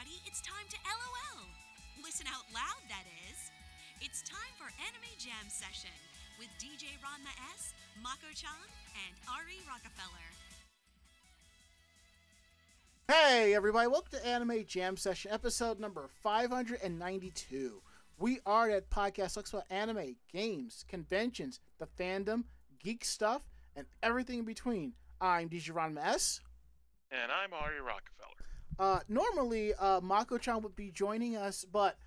everybody. It's time to LOL. Listen out loud, that is. It's time for Anime Jam Session with DJ Ranma S, Mako chan, and Ari Rockefeller. Hey, everybody, welcome to Anime Jam Session, episode number 592. We are that podcast talks about anime, games, conventions, the fandom, geek stuff, and everything in between. I'm DJ Ranma S. And I'm Ari Rockefeller. Uh, normally, uh, Mako-chan would be joining us, but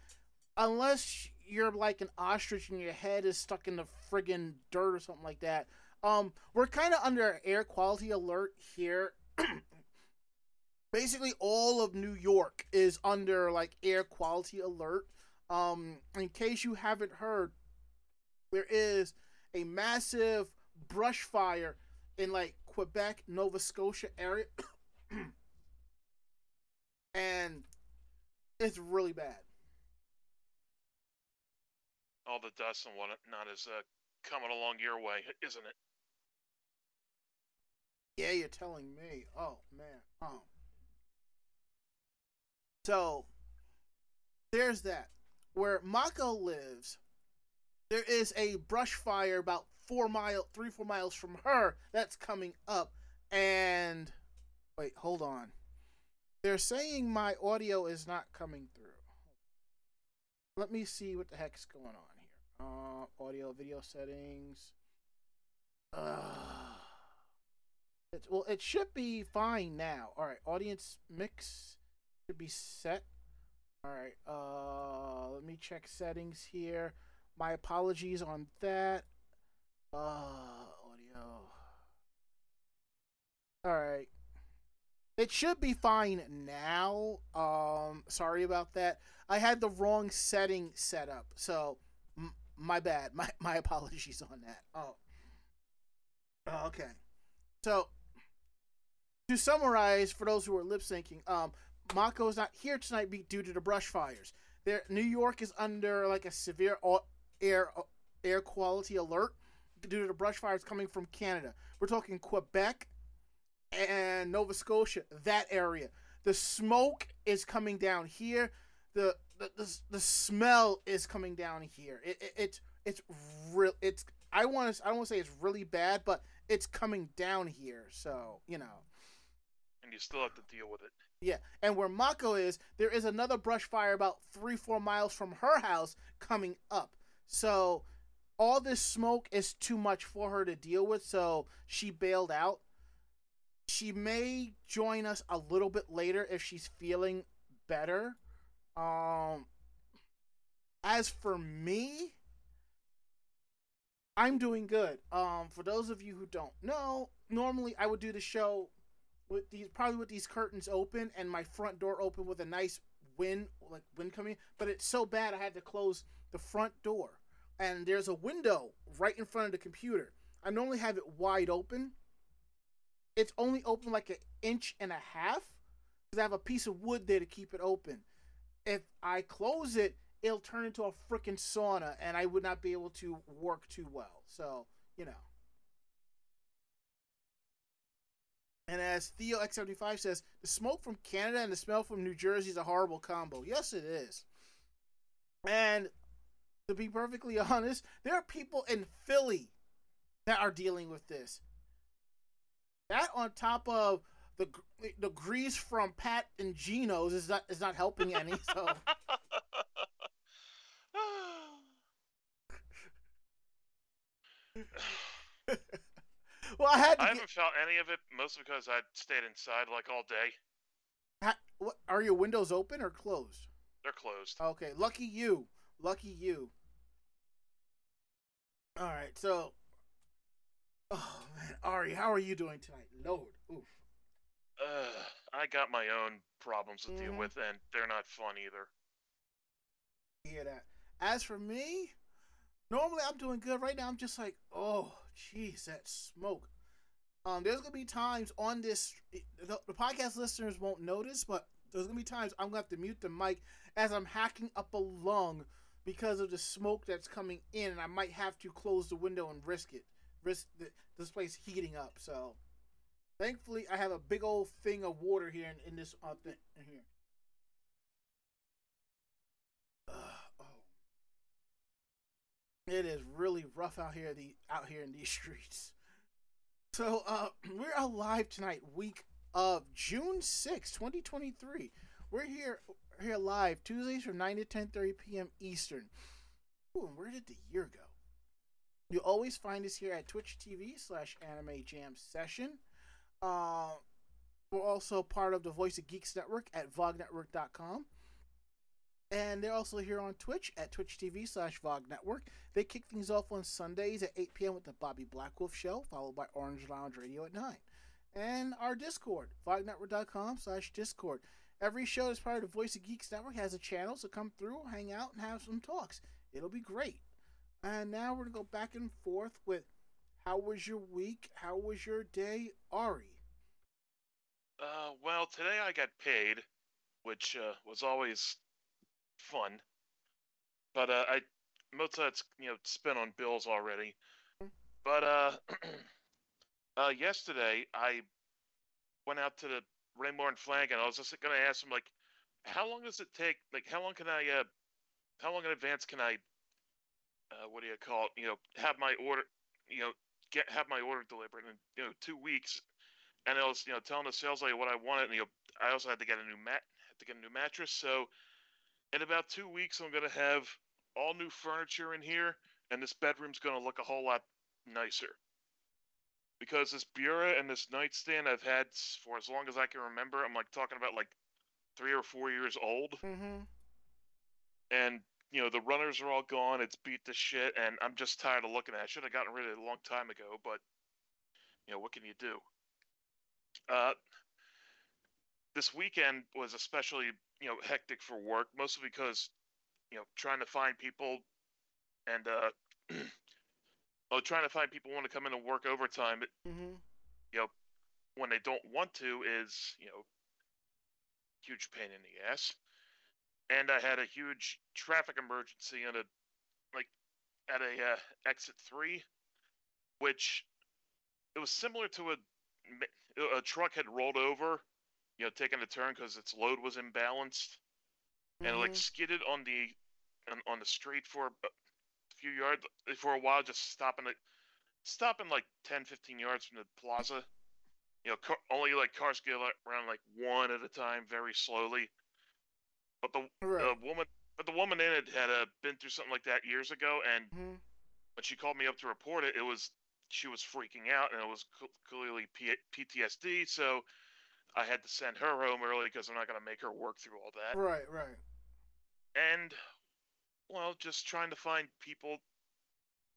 unless you're like an ostrich and your head is stuck in the friggin' dirt or something like that, um, we're kind of under air quality alert here. Basically, all of New York is under like air quality alert. Um, in case you haven't heard, there is a massive brush fire in like Quebec, Nova Scotia area. and it's really bad. All the dust and whatnot is uh, coming along your way, isn't it? Yeah, you're telling me. Oh man. Oh. So there's that. Where Mako lives, there is a brush fire about four mile, three four miles from her that's coming up, and wait, hold on. They're saying my audio is not coming through. Let me see what the heck's going on here. Uh, audio, video settings. Uh, it's, well, it should be fine now. All right, audience mix should be set. All right, uh, let me check settings here. My apologies on that. Uh, audio. All right. It should be fine now. Um, sorry about that. I had the wrong setting set up, so m- my bad. My my apologies on that. Oh. Okay. So to summarize, for those who are lip syncing, um, Mako is not here tonight due to the brush fires. There, New York is under like a severe air air quality alert due to the brush fires coming from Canada. We're talking Quebec, and Nova Scotia, that area. The smoke is coming down here. The the, the, the smell is coming down here. It, it, it's it's real. It's I want to I don't want to say it's really bad, but it's coming down here. So you know. And you still have to deal with it. Yeah, and where Mako is, there is another brush fire about three four miles from her house coming up. So all this smoke is too much for her to deal with. So she bailed out she may join us a little bit later if she's feeling better. Um, as for me, I'm doing good. Um, for those of you who don't know, normally I would do the show with these probably with these curtains open and my front door open with a nice wind like wind coming. But it's so bad I had to close the front door, and there's a window right in front of the computer. I normally have it wide open it's only open like an inch and a half because I have a piece of wood there to keep it open. If I close it, it'll turn into a freaking sauna and I would not be able to work too well. So, you know. And as Theo X75 says, the smoke from Canada and the smell from New Jersey is a horrible combo. Yes, it is. And to be perfectly honest, there are people in Philly that are dealing with this. That on top of the the grease from Pat and Geno's is not is not helping any. So. well, I had. I haven't get... felt any of it, mostly because I stayed inside like all day. Ha, what, are your windows open or closed? They're closed. Okay, lucky you. Lucky you. All right, so Oh man, Ari, how are you doing tonight? Lord, oof. Uh, I got my own problems to mm-hmm. deal with, and they're not fun either. Hear that? As for me, normally I'm doing good. Right now, I'm just like, oh, jeez, that smoke. Um, there's gonna be times on this. The, the podcast listeners won't notice, but there's gonna be times I'm gonna have to mute the mic as I'm hacking up a lung because of the smoke that's coming in, and I might have to close the window and risk it risk this place heating up. So, thankfully, I have a big old thing of water here in, in this uh, in here. Uh, oh. It is really rough out here the out here in these streets. So uh we're alive tonight, week of June 6, 2023. We're here here live Tuesdays from 9 to 10:30 p.m. Eastern. Ooh, and where did the year go? You'll always find us here at Twitch TV slash Anime Jam Session. Uh, we're also part of the Voice of Geeks Network at VogNetwork.com. And they're also here on Twitch at Twitch TV slash VOG Network. They kick things off on Sundays at 8 p.m. with the Bobby Blackwolf Show, followed by Orange Lounge Radio at 9. And our Discord, VogNetwork.com slash Discord. Every show that's part of the Voice of Geeks Network has a channel, so come through, hang out, and have some talks. It'll be great. And now we're going to go back and forth with how was your week? How was your day, Ari? Uh, well, today I got paid, which uh, was always fun. But uh, I most of that's you know spent on bills already. But uh, uh, yesterday I went out to the Flag and. I was just gonna ask him like, how long does it take? Like, how long can I? Uh, how long in advance can I? Uh, what do you call it? You know, have my order. You know, get have my order delivered in you know two weeks. And I was you know telling the sales lady what I wanted. And, you know, I also had to get a new mat, had to get a new mattress. So in about two weeks, I'm gonna have all new furniture in here, and this bedroom's gonna look a whole lot nicer. Because this bureau and this nightstand I've had for as long as I can remember. I'm like talking about like three or four years old, Mm-hmm. and you know the runners are all gone. It's beat to shit, and I'm just tired of looking at. it. I should have gotten rid of it a long time ago, but you know what can you do? Uh, this weekend was especially you know hectic for work, mostly because you know trying to find people and uh, oh trying to find people who want to come in and work overtime Mm-hmm. You know when they don't want to is you know huge pain in the ass. And I had a huge traffic emergency on a like at a uh, exit three, which it was similar to a a truck had rolled over, you know, taking a turn because its load was imbalanced, and it, like skidded on the on, on the street for a few yards for a while, just stopping it, stopping like 10, 15 yards from the plaza. You know, car, only like cars get around like one at a time, very slowly. But the Right. the woman, but the woman in it had uh, been through something like that years ago, and mm-hmm. when she called me up to report it, it was she was freaking out, and it was clearly P- PTSD. So I had to send her home early because I'm not going to make her work through all that. Right. Right. And well, just trying to find people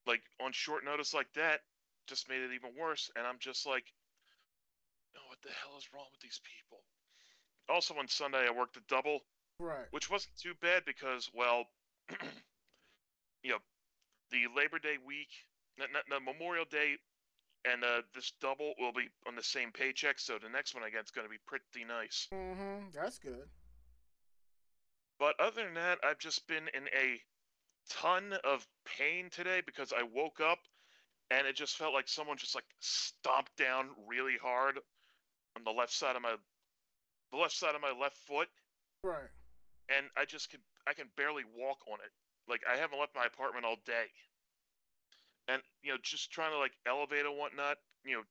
like on short notice like that just made it even worse. And I'm just like, oh, what the hell is wrong with these people? Also, on Sunday, I worked a double, Right. which wasn't too bad because, well, you know, the Labor Day week, n- n- the Memorial Day, and uh, this double will be on the same paycheck. So the next one I get is going to be pretty nice. Mm-hmm. That's good. But other than that, I've just been in a ton of pain today because I woke up and it just felt like someone just like stomped down really hard on the left side of my the left side of my left foot Right. And I just can I can barely walk on it. Like I haven't left my apartment all day. And you know, just trying to like elevate and whatnot, you know,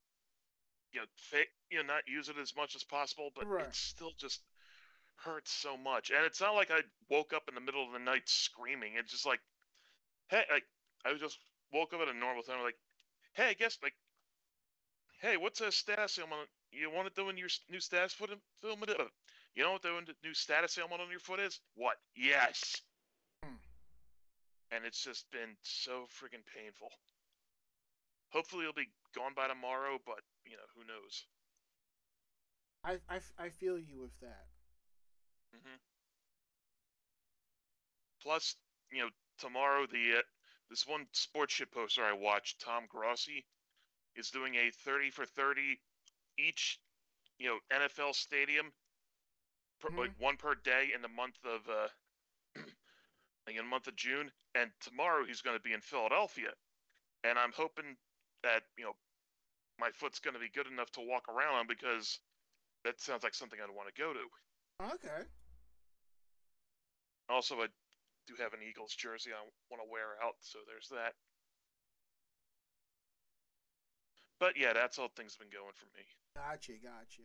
you know, fa- you know, not use it as much as possible, but Right. it still just hurts so much. And it's not like I woke up in the middle of the night screaming. It's just like, hey, like I just woke up at a normal time, like, hey, I guess like, hey, what's a status ailment? You want to do in your new status film? You know what the new status ailment on your foot is? What? Yes. Hmm. And it's just been so freaking painful. Hopefully it'll be gone by tomorrow, but you know who knows. I, I, I feel you with that. hmm Plus, you know, tomorrow the uh, this one sports shit poster I watched, Tom Grossi, is doing a thirty for thirty each, you know, NFL stadium, per, Mhm. like one per day in the month of uh, in the month of June. And tomorrow he's going to be in Philadelphia, and I'm hoping that you know my foot's going to be good enough to walk around on because that sounds like something I'd want to go to. Okay. Also, I do have an Eagles jersey I want to wear out, so there's that. But yeah, that's all things have been going for me. Gotcha, gotcha.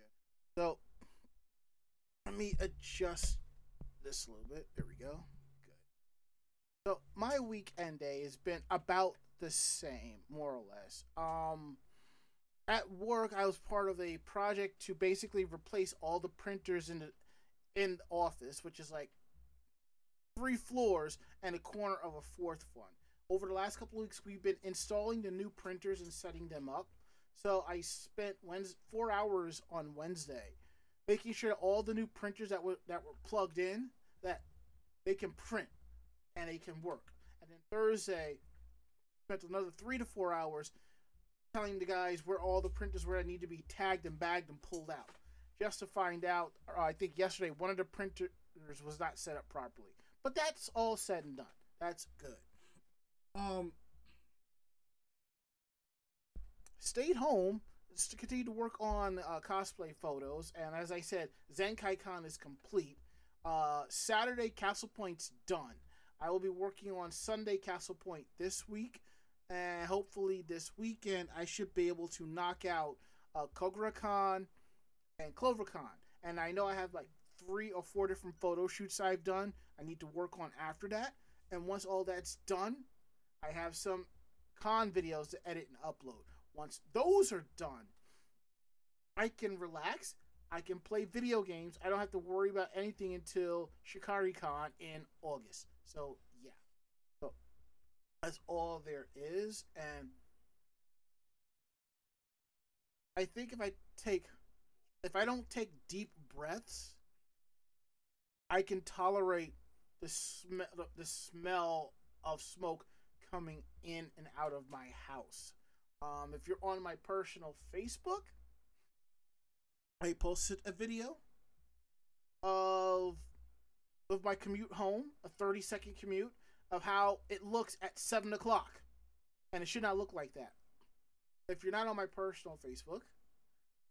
So let me adjust this a little bit. There we go. Good. So my weekend day has been about the same, more or less. Um at work I was part of a project to basically replace all the printers in the in the office, which is like three floors and a corner of a fourth one. Over the last couple of weeks, we've been installing the new printers and setting them up. So I spent Wednesday, four hours on Wednesday, making sure all the new printers that were that were plugged in that they can print and they can work. And then Thursday, spent another three to four hours telling the guys where all the printers were that need to be tagged and bagged and pulled out. Just to find out, I think yesterday one of the printers was not set up properly. But that's all said and done. That's good. Um, stayed home to continue to work on uh, cosplay photos, and as I said, Zenkai Con is complete. Uh, Saturday Castle Point's done. I will be working on Sunday Castle Point this week, and hopefully this weekend I should be able to knock out uh, Con and Clover Con. And I know I have like three or four different photo shoots I've done. I need to work on after that. And once all that's done, I have some con videos to edit and upload. Once those are done, I can relax. I can play video games. I don't have to worry about anything until Shikari Con in August. So yeah. So that's all there is. And I think if I take if I don't take deep breaths, I can tolerate the smell the smell of smoke coming in and out of my house. Um, if you're on my personal Facebook, I posted a video of of my commute home, a 30 second commute of how it looks at seven o'clock, and it should not look like that. If you're not on my personal Facebook,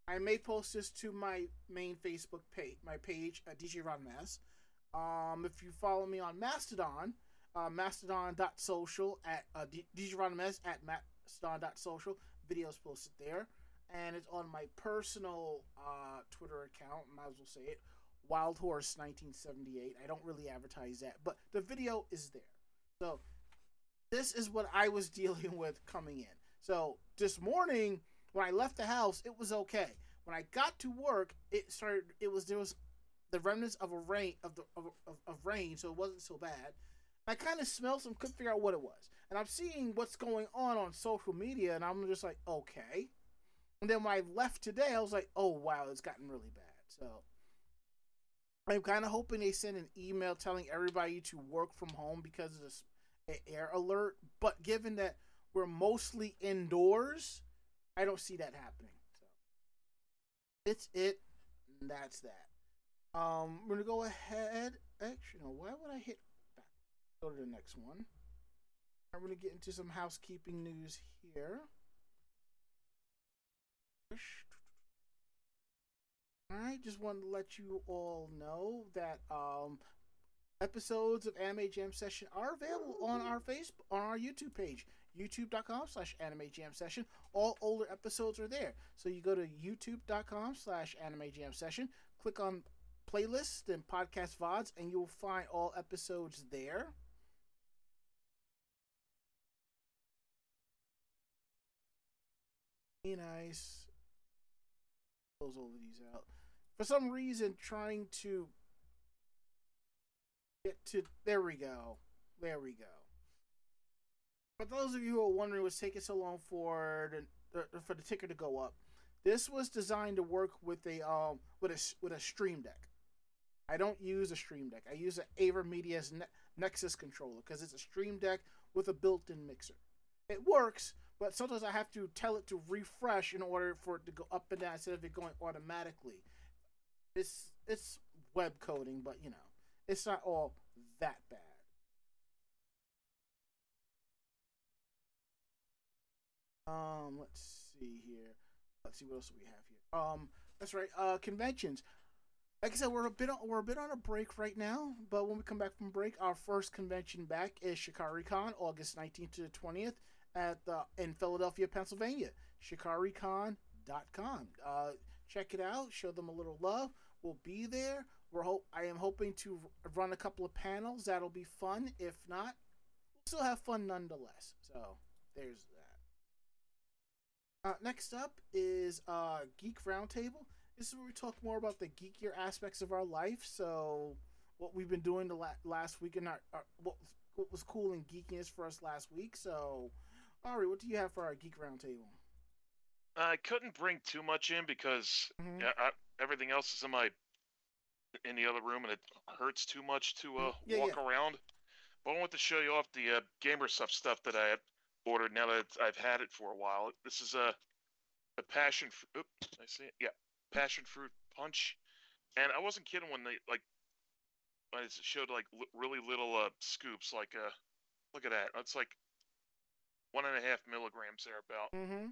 I may post this to my main Facebook page, my page at DJ Ranma S. Um, if you follow me on Mastodon, uh, mastodon.social at uh, DJ Ranma S at mastodon.social, videos posted there. And it's on my personal uh, Twitter account, might as well say it, Wild Horse 1978. I don't really advertise that, but the video is there. So this is what I was dealing with coming in. So this morning, when I left the house, it was okay. When I got to work, it started. It was there was the remnants of a rain of the of, of, of rain, so it wasn't so bad. I kind of smelled some, couldn't figure out what it was, and I'm seeing what's going on on social media, and I'm just like, okay. And then when I left today, I was like, oh wow, it's gotten really bad. So I'm kind of hoping they send an email telling everybody to work from home because of this air alert. But given that we're mostly indoors, I don't see that happening. So it's it. That's that. Um, we're gonna go ahead. Actually, no. Why would I hit? Go to the next one. I'm gonna get into some housekeeping news here. I just wanted to let you all know that um, episodes of Anime Jam Session are available on our Facebook, on our YouTube page, youtube.com slash anime jam session. All older episodes are there. So you go to youtube.com slash anime jam session, click on playlists and podcast VODs, and you will find all episodes there. Nice. Close all of these out. For some reason, trying to get to. There we go. There we go. For those of you who are wondering what's taking so long for the for the ticker to go up, this was designed to work with a um with a with a Stream Deck. I don't use a Stream Deck. I use an AverMedia's ne- Nexus controller because it's a Stream Deck with a built-in mixer. It works, but sometimes I have to tell it to refresh in order for it to go up and down instead of it going automatically. It's it's web coding, but you know, it's not all that bad. Um, let's see here. Let's see what else we have here. Um, that's right. Uh, conventions. Like I said, we're a bit on, we're a bit on a break right now, but when we come back from break, our first convention back is ShikariCon, August 19th to the 20th at the in Philadelphia, Pennsylvania. ShikariCon.com. Uh, check it out. Show them a little love. We'll be there. We're hope I am hoping to run a couple of panels. That'll be fun. If not, we'll still have fun nonetheless. So there's that. Uh, next up is uh, Geek Roundtable. This is where we talk more about the geekier aspects of our life. So what we've been doing the la- last week and our, our what, what was cool and geekiness for us last week. So, Ari, what do you have for our Geek Roundtable? I couldn't bring too much in because Mhm. yeah, I, everything else is in my in the other room, and it hurts too much to uh, Yeah, walk yeah. around. But I want to show you off the uh, gamer stuff stuff that I had ordered. Now that I've had it for a while, this is a a passion. Fr- Oops, I see it. Yeah, passion fruit punch. And I wasn't kidding when they like when it showed like li- really little uh, scoops. Like uh, look at that. It's like one and a half milligrams there about. Mm-hmm.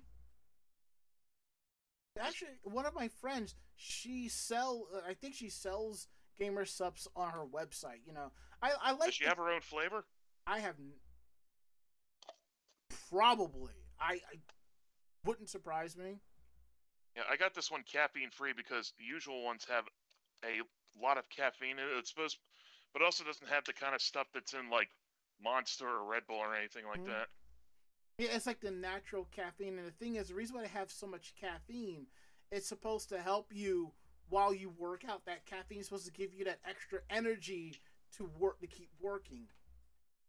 Actually, one of my friends, she sell. I think she sells Gamer Supps on her website. You know, I I like. Does she the- have her own flavor? I have. Probably, I, I wouldn't surprise me. Yeah, I got this one caffeine free because the usual ones have a lot of caffeine in it. It's supposed, but also doesn't have the kind of stuff that's in like Monster or Red Bull or anything like Mhm. that. Yeah, it's like the natural caffeine, and the thing is, the reason why they have so much caffeine, it's supposed to help you while you work out. That caffeine is supposed to give you that extra energy to work to keep working.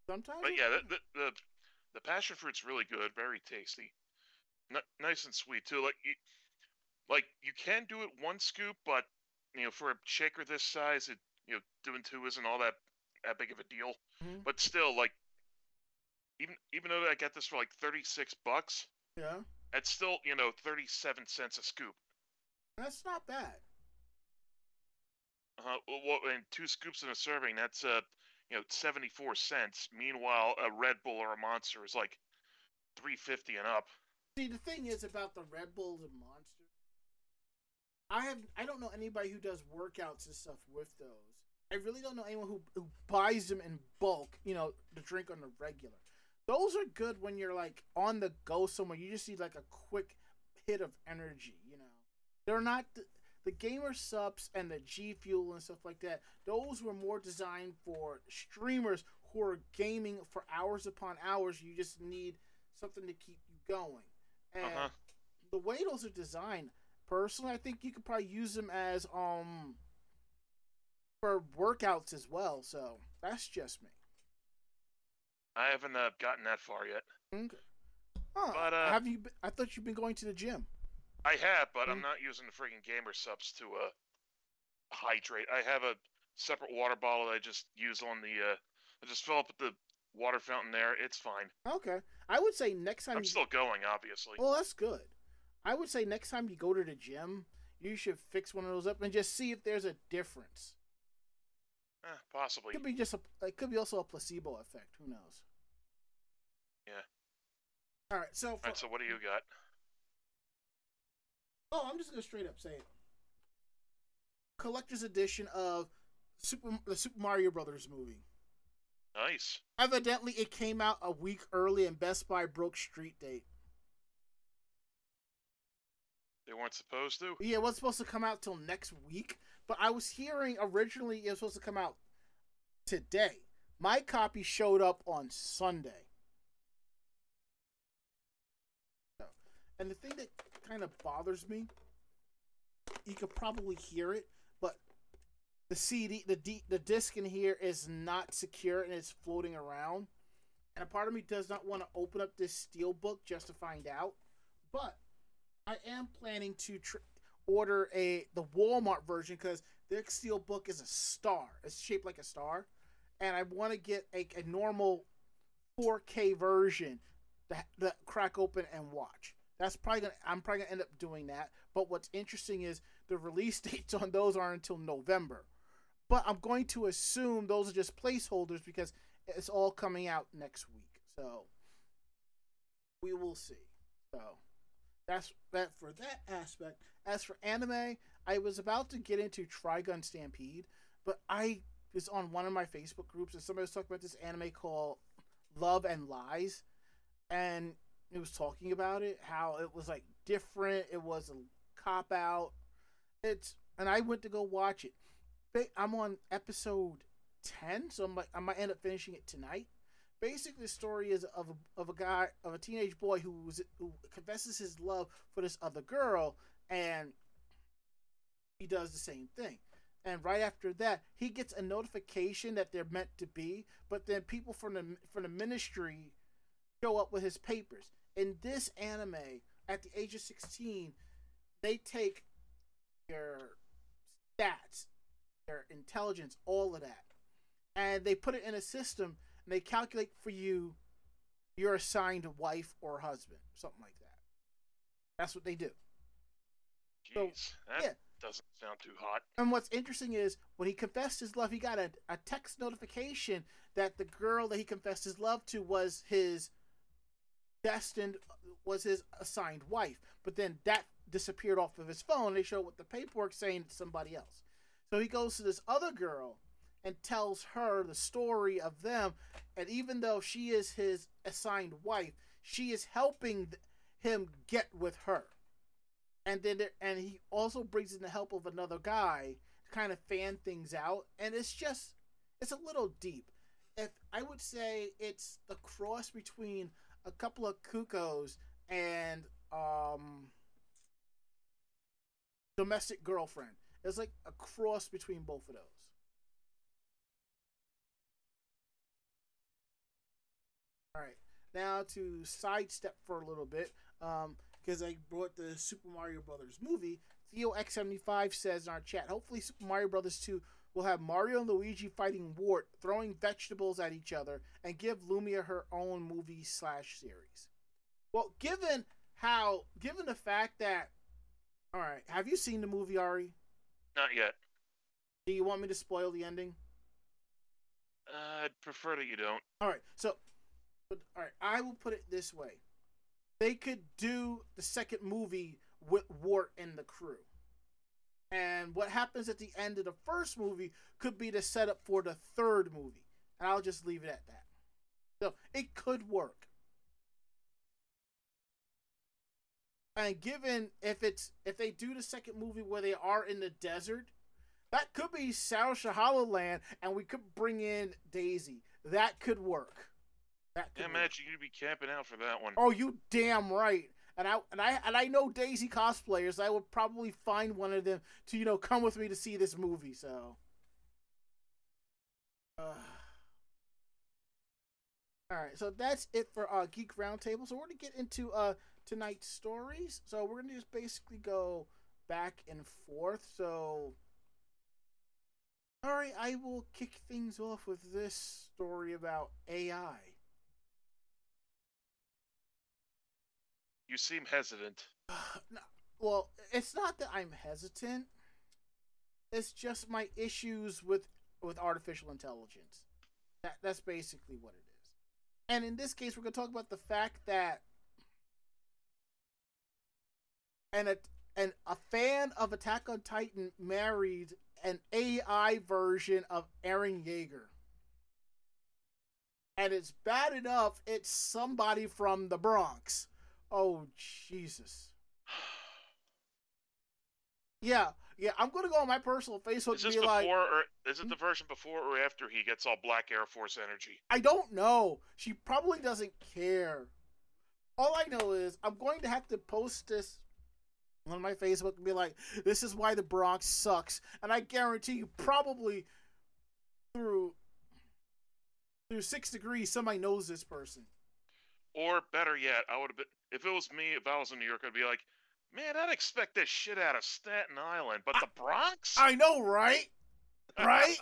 Sometimes, But yeah, the the the, passion fruit's really good, very tasty, N- nice and sweet too. Like you, like you can do it one scoop, but you know for a shaker this size, it you know doing two isn't all that that big of a deal. Mhm. But still, like even even though I got this for like thirty six bucks, yeah, it's still you know thirty seven cents a scoop. that's not bad. Uh, well, and two scoops in a serving, that's uh, you know, seventy four cents. Meanwhile, a Red Bull or a Monster is like three fifty and up. See, the thing is about the Red Bulls and Monsters. I have I don't know anybody who does workouts and stuff with those. I really don't know anyone who who buys them in bulk. You know, to drink on the regular. Those are good when you're like on the go somewhere. You just need like a quick hit of energy. You know, they're not the, the Gamer Supps and the G Fuel and stuff like that. Those were more designed for streamers who are gaming for hours upon hours. You just need something to keep you going. And Uh-huh. the way those are designed, personally, I think you could probably use them as um for workouts as well. So that's just me. I haven't uh, gotten that far yet. Okay. But, uh, have you? Been, I thought you've been going to the gym. I have, but I'm Mm. not using the friggin' Gamer Supps to uh hydrate. I have a separate water bottle that I just use on the uh I just fill up with the water fountain there. It's fine. Okay. I would say next time. I'm you, still going, obviously. Well, that's good. I would say next time you go to the gym, you should fix one of those up and just see if there's a difference. Eh, possibly. Could be just a. It could be also a placebo effect. Who knows? Yeah. All right. So. All For, right, so what do you got? Oh, I'm just gonna straight up say it. Collector's edition of Super the Super Mario Brothers movie. Nice. Evidently, it came out a week early, and Best Buy broke street date. They weren't supposed to. Yeah, it was supposed to come out till next week, but I was hearing originally it was supposed to come out today. My copy showed up on Sunday. And the thing that kind of bothers me, you could probably hear it, but the CD, the D, the disc in here is not secure and it's floating around. And a part of me does not want to open up this steel book just to find out, but I am planning to order a the Walmart version because their steel book is a star. It's shaped like a star, and I want to get a, a normal 4K version that that crack open and watch. That's probably gonna. I'm probably gonna end up doing that. But what's interesting is the release dates on those aren't until November. But I'm going to assume those are just placeholders because it's all coming out next week. So we will see. So that's that for that aspect. As for anime, I was about to get into Trigun Stampede, but I was on one of my Facebook groups and somebody was talking about this anime called Love and Lies, and it was talking about it how it was like different. It was a cop out. It's and I went to go watch it. I'm on episode ten, so I'm like I might end up finishing it tonight. Basically, the story is of a, of a guy of a teenage boy who was who confesses his love for this other girl, and he does the same thing. And right after that, he gets a notification that they're meant to be, but then people from the from the ministry show up with his papers. In this anime, at the age of 16, they take your stats, their intelligence, all of that, and they put it in a system and they calculate for you your assigned wife or husband, something like that. That's what they do. Jeez, so, that yeah. doesn't sound too hot. And what's interesting is when he confessed his love, he got a, a text notification that the girl that he confessed his love to was his destined, was his assigned wife. But then that disappeared off of his phone. They show what the paperwork saying to somebody else. So he goes to this other girl and tells her the story of them. And even though she is his assigned wife, she is helping him get with her. And then there, and he also brings in the help of another guy to kind of fan things out. And it's just it's a little deep. If I would say it's the cross between a couple of cuckoos and um domestic girlfriend. It's like a cross between both of those. All right, now to sidestep for a little bit, because um, I brought the Super Mario Brothers movie. Theo X75 says in our chat, hopefully Super Mario Brothers 2 will have Mario and Luigi fighting Wart, throwing vegetables at each other, and give Lumia her own movie slash series. Well, given how, given the fact that all right. Have you seen the movie Ari? Not yet. Do you want me to spoil the ending? Uh, I'd prefer that you don't. All right. So, all right. I will put it this way: they could do the second movie with Wart and the crew, and what happens at the end of the first movie could be the setup for the third movie. And I'll just leave it at that. So it could work. And given if it's if they do the second movie where they are in the desert, that could be Sarasaland, and we could bring in Daisy. That could work. That could yeah, imagine you'd be camping out for that one. Oh, you damn right. And I and I and I know Daisy cosplayers. I would probably find one of them to you know come with me to see this movie. So. Uh. All right, so that's it for uh, Geek Roundtable. So we're gonna get into uh, tonight's stories. So we're gonna just basically go back and forth. So, all right, I will kick things off with this story about AI. You seem hesitant. no, well, it's not that I'm hesitant. It's just my issues with with artificial intelligence. That that's basically what it is. And in this case, we're going to talk about the fact that and a and a fan of Attack on Titan married an AI version of Eren Yeager. And it's bad enough it's somebody from the Bronx. Oh Jesus. Yeah, yeah, I'm gonna go on my personal Facebook is this before like, or is it hmm? the version before or after he gets all Black Air Force energy? I don't know. She probably doesn't care. All I know is I'm going to have to post this on my Facebook and be like, "This is why the Bronx sucks," and I guarantee you, probably through through six degrees, somebody knows this person. Or better yet, I would have been if it was me. If I was in New York, I'd be like, "Man, I'd expect this shit out of Staten Island, but I, the Bronx." I know, right? Right.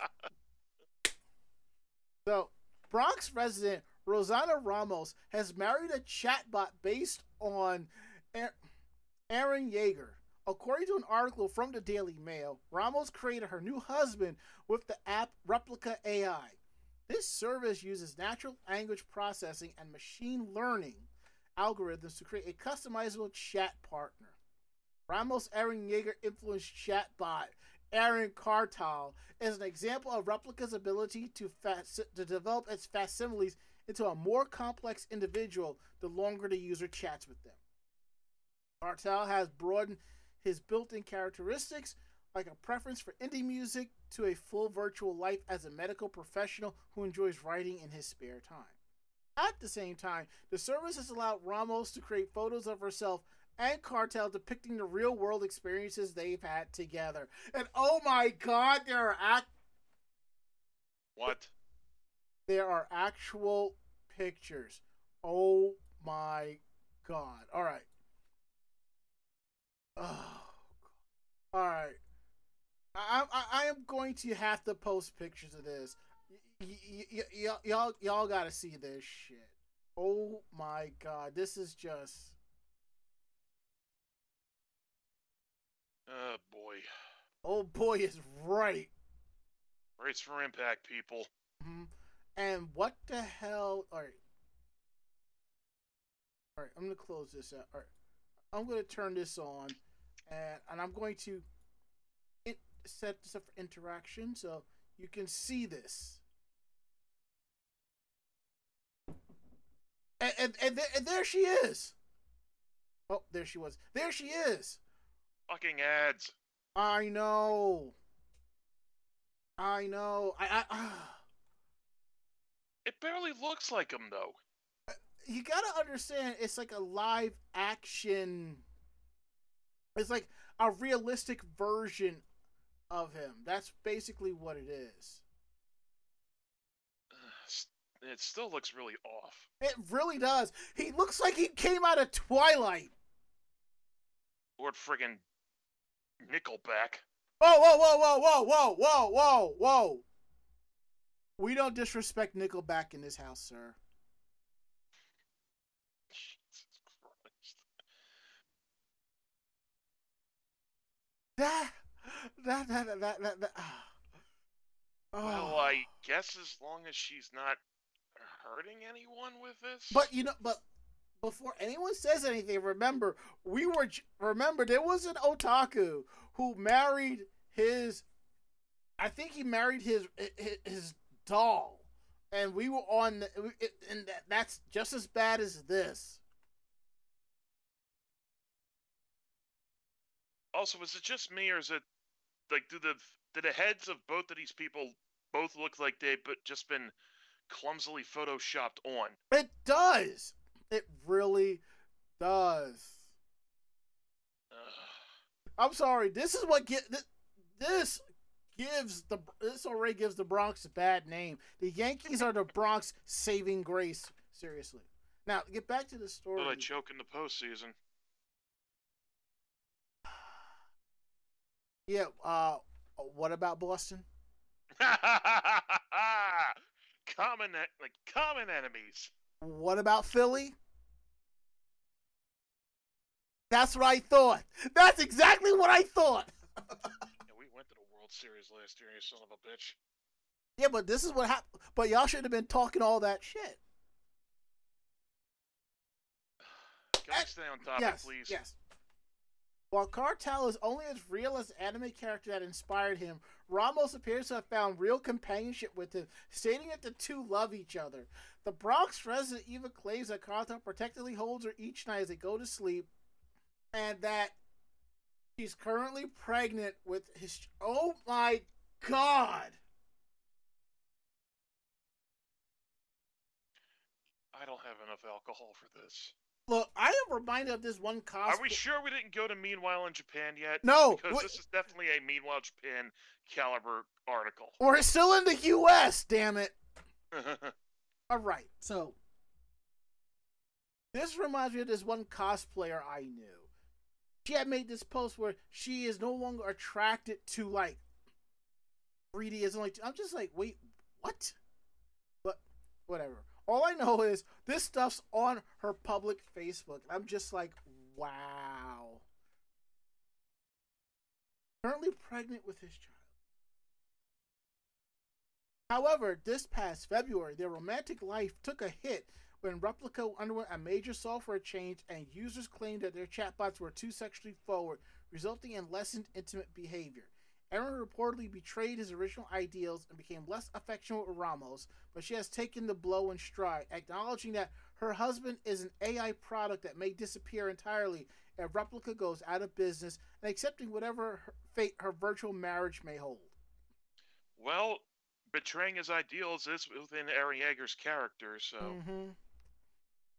so, Bronx resident Rosanna Ramos has married a chatbot based on. Eren Yeager. According to an article from the Daily Mail, Ramos created her new husband with the app Replika AI. This service uses natural language processing and machine learning algorithms to create a customizable chat partner. Ramos Eren Yeager influenced chatbot Eren Kartal is an example of Replika's ability to, fac- to develop its facsimiles into a more complex individual the longer the user chats with them. Kartal has broadened his built in characteristics, like a preference for indie music, to a full virtual life as a medical professional who enjoys writing in his spare time. At the same time, the service has allowed Ramos to create photos of herself and Kartal depicting the real world experiences they've had together. And oh my god, there are act What? there are actual pictures. Oh my god. All right. Oh. All right. I, I I am going to have to post pictures of this. Y- y- y- y'all y'all got to see this shit. Oh my god. This is just Oh boy. Oh boy is right. Rates for impact, people. hmm And what the hell? All right. All right, I'm gonna close this out. All right, I'm gonna turn this on, and and I'm going to set this up for interaction so you can see this. And and and, th- and there she is. Oh, there she was. There she is. Fucking ads. I know. I know. I I. ah. It barely looks like him though. you gotta understand it's like a live action it's like a realistic version of him that's basically what it is It still looks really off. it really does he looks like he came out of twilight Lord friggin' Nickelback. whoa whoa whoa whoa whoa whoa whoa whoa whoa we don't disrespect nickelback in this house sir Jesus Christ. that that that that that, that, that ah. Well, Oh. I guess as long as she's not hurting anyone with this. But you know, but before anyone says anything, remember we were remember there was an otaku who married his. I think he married his his, his doll, and we were on, the, and that's just as bad as this. Also, is it just me, or is it like do the do the heads of both of these people both look like they've but just been clumsily photoshopped on? It does. It really does. Ugh. I'm sorry. This is what get this, this gives the this already gives the Bronx a bad name. The Yankees are the Bronx saving grace. Seriously. Now get back to the story. But I choke in the postseason. Yeah. Uh, what about Boston? common like common enemies. What about Philly? That's what I thought. That's exactly what I thought. Yeah, we went to the World Series last year, you son of a bitch. Yeah, but this is what happened. But y'all should have been talking all that shit. Can we Eh, stay on topic, yes, please? yes. While Kartal is only as real as the anime character that inspired him, Ramos appears to have found real companionship with him, stating that the two love each other. The Bronx resident even claims that Kartal protectively holds her each night as they go to sleep, and that she's currently pregnant with his. Oh my god! I don't have enough alcohol for this. Look, I am reminded of this one cosplay. Are we sure we didn't go to Meanwhile in Japan yet? No, Because we- this is definitely a Meanwhile Japan caliber article. we're still in the U.S. Damn it! All right, so this reminds me of this one cosplayer I knew. She had made this post where she is no longer attracted to like 3D isn't like I'm just like, wait, what? But whatever. All I know is this stuff's on her public Facebook. I'm just like, wow. Currently pregnant with his child. However, this past February, their romantic life took a hit when Replika underwent a major software change and users claimed that their chatbots were too sexually forward, resulting in lessened intimate behavior. Eren reportedly betrayed his original ideals and became less affectionate with Ramos, but she has taken the blow in stride, acknowledging that her husband is an AI product that may disappear entirely if Replika goes out of business, and accepting whatever fate her virtual marriage may hold. Well, betraying his ideals is within Eren Yeager's character, so. Mm-hmm.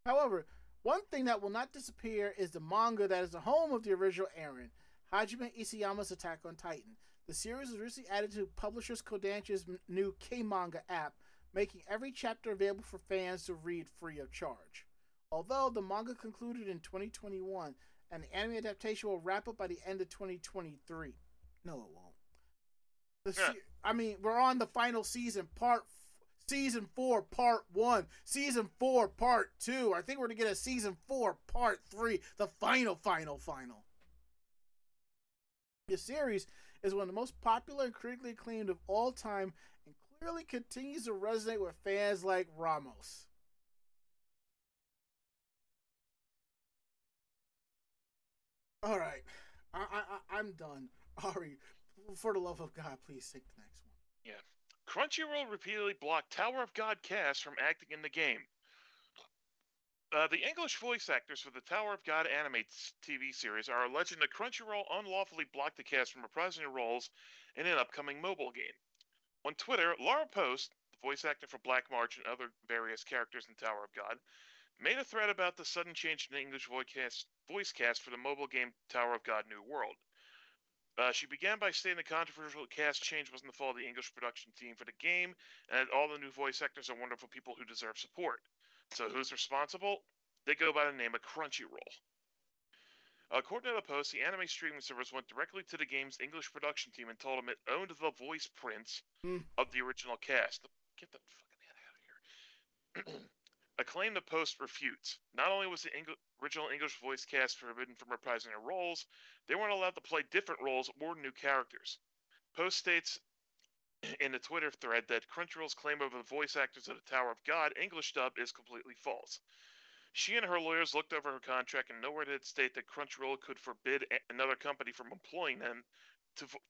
However, one thing that will not disappear is the manga that is the home of the original Eren. Hajime Isayama's Attack on Titan. The series was recently added to Publishers Kodansha's new K Manga app, making every chapter available for fans to read free of charge. Although the manga concluded in 2021, and the anime adaptation will wrap up by the end of 2023. No, it won't. The se- I mean, we're on the final season, part season four, part one, season four, part two. I think we're gonna get a season four, part three, the final, final, final. The series is one of the most popular and critically acclaimed of all time, and clearly continues to resonate with fans like Ramos. All right, I, I, I'm done. Ari, for the love of God, please take the next one. Yeah. Crunchyroll repeatedly blocked Tower of God cast from acting in the game. Uh, the English voice actors for the Tower of God anime TV series are alleging that Crunchyroll unlawfully blocked the cast from reprising their roles in an upcoming mobile game. On Twitter, Laura Post, the voice actor for Black March and other various characters in Tower of God, made a thread about the sudden change in the English voice cast, voice cast for the mobile game Tower of God New World. Uh, she began by stating the controversial cast change wasn't the fault of the English production team for the game, and that all the new voice actors are wonderful people who deserve support. So who's responsible? They go by the name of Crunchyroll. According to the post, the anime streaming service went directly to the game's English production team and told them it owned the voice prints Hmm. of the original cast. Get the fucking head out of here. a claim the Post refutes. Not only was the Engl- original English voice cast forbidden from reprising their roles, they weren't allowed to play different roles or new characters. Post states in the Twitter thread that Crunchyroll's claim over the voice actors of the Tower of God English dub is completely false. She and her lawyers looked over her contract and nowhere did it state that Crunchyroll could forbid another company from employing them to vo-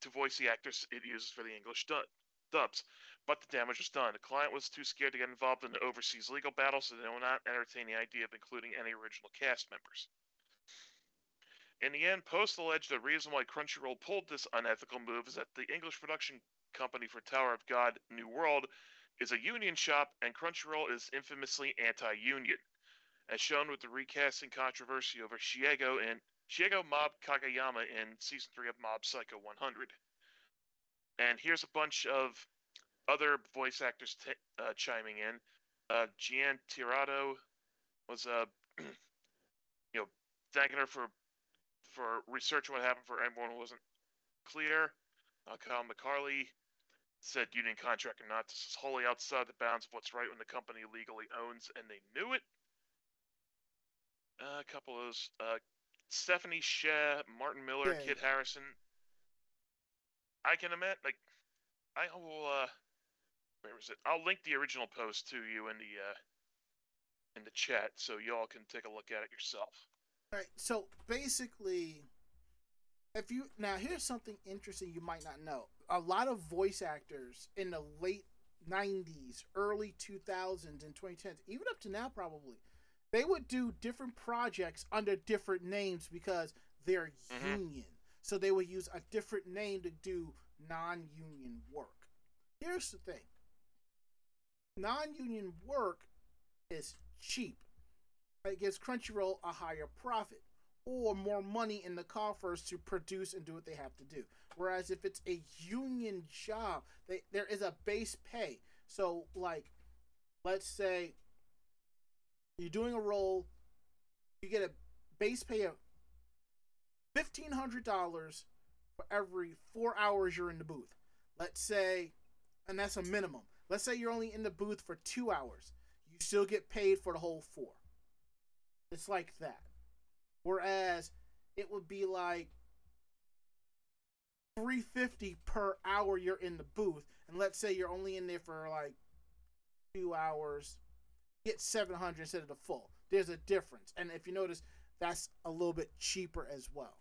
to voice the actors it uses for the English dub- dubs. But the damage was done. The client was too scared to get involved in the overseas legal battle, so they will not entertain the idea of including any original cast members. In the end, Post alleged the reason why Crunchyroll pulled this unethical move is that the English production company for Tower of God New World is a union shop, and Crunchyroll is infamously anti union, as shown with the recasting controversy over Shigeo and Shigeo Mob Kageyama in season 3 of Mob Psycho 100. And here's a bunch of other voice actors t- uh, chiming in. Uh, Gian Tirado was, uh, you know, thanking her for for researching what happened for everyone who wasn't clear. Uh, Kyle McCarley said union contract or not, this is wholly outside the bounds of what's right when the company legally owns and they knew it. Uh, a couple of those. Uh, Stephanie Sheh, Martin Miller, Yeah. Kid Harrison. I can admit, like, I will. Uh, where is it? I'll link the original post to you in the uh, in the chat so y'all can take a look at it yourself. All right, so basically, if you now here's something interesting you might not know. A lot of voice actors in the late '90s, early 2000s, and 2010s, even up to now, probably, they would do different projects under different names because they're Mhm. union. So they would use a different name to do non-union work. Here's the thing: non-union work is cheap it gives Crunchyroll a higher profit or more money in the coffers to produce and do what they have to do. Whereas if it's a union job, they, there is a base pay. So, like, let's say you're doing a role, you get a base pay of $1,500 for every four hours you're in the booth. Let's say, and that's a minimum. Let's say you're only in the booth for two hours. You still get paid for the whole four. It's like that. Whereas it would be like 350 per hour you're in the booth and let's say you're only in there for like 2 hours get 700 instead of the full. There's a difference. And if you notice, that's a little bit cheaper as well.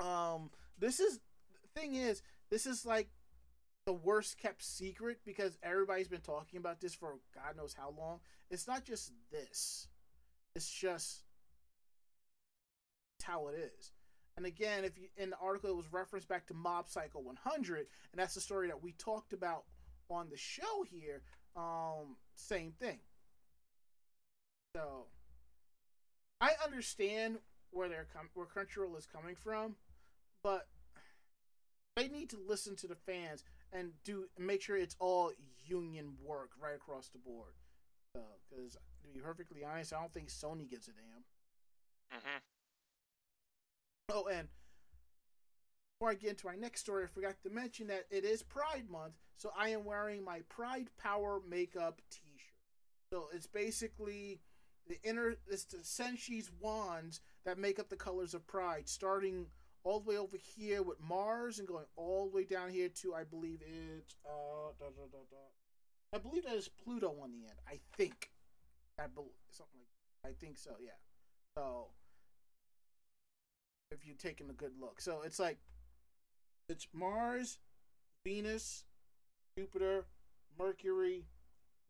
Um, this is thing is, this is like the worst kept secret because everybody's been talking about this for God knows how long. It's not just this. It's just how it is. And again, if you in the article it was referenced back to Mob Psycho 100, and that's the story that we talked about on the show here. Um, same thing. So I understand where they're com- where Crunchyroll is coming from, but they need to listen to the fans and do make sure it's all union work right across the board. Because to be perfectly honest, I don't think Sony gives a damn. Mm-hmm. Oh, and before I get into my next story, I forgot to mention that it is Pride Month, so I am wearing my Pride Power makeup T-shirt. So it's basically the inner, it's the Senshi's wands that make up the colors of Pride, starting all the way over here with Mars and going all the way down here to I believe it's uh da, da, da. I believe that is Pluto on the end. I think. I believe something like I think so, yeah. So if you're taking a good look. So it's like it's Mars, Venus, Jupiter, Mercury,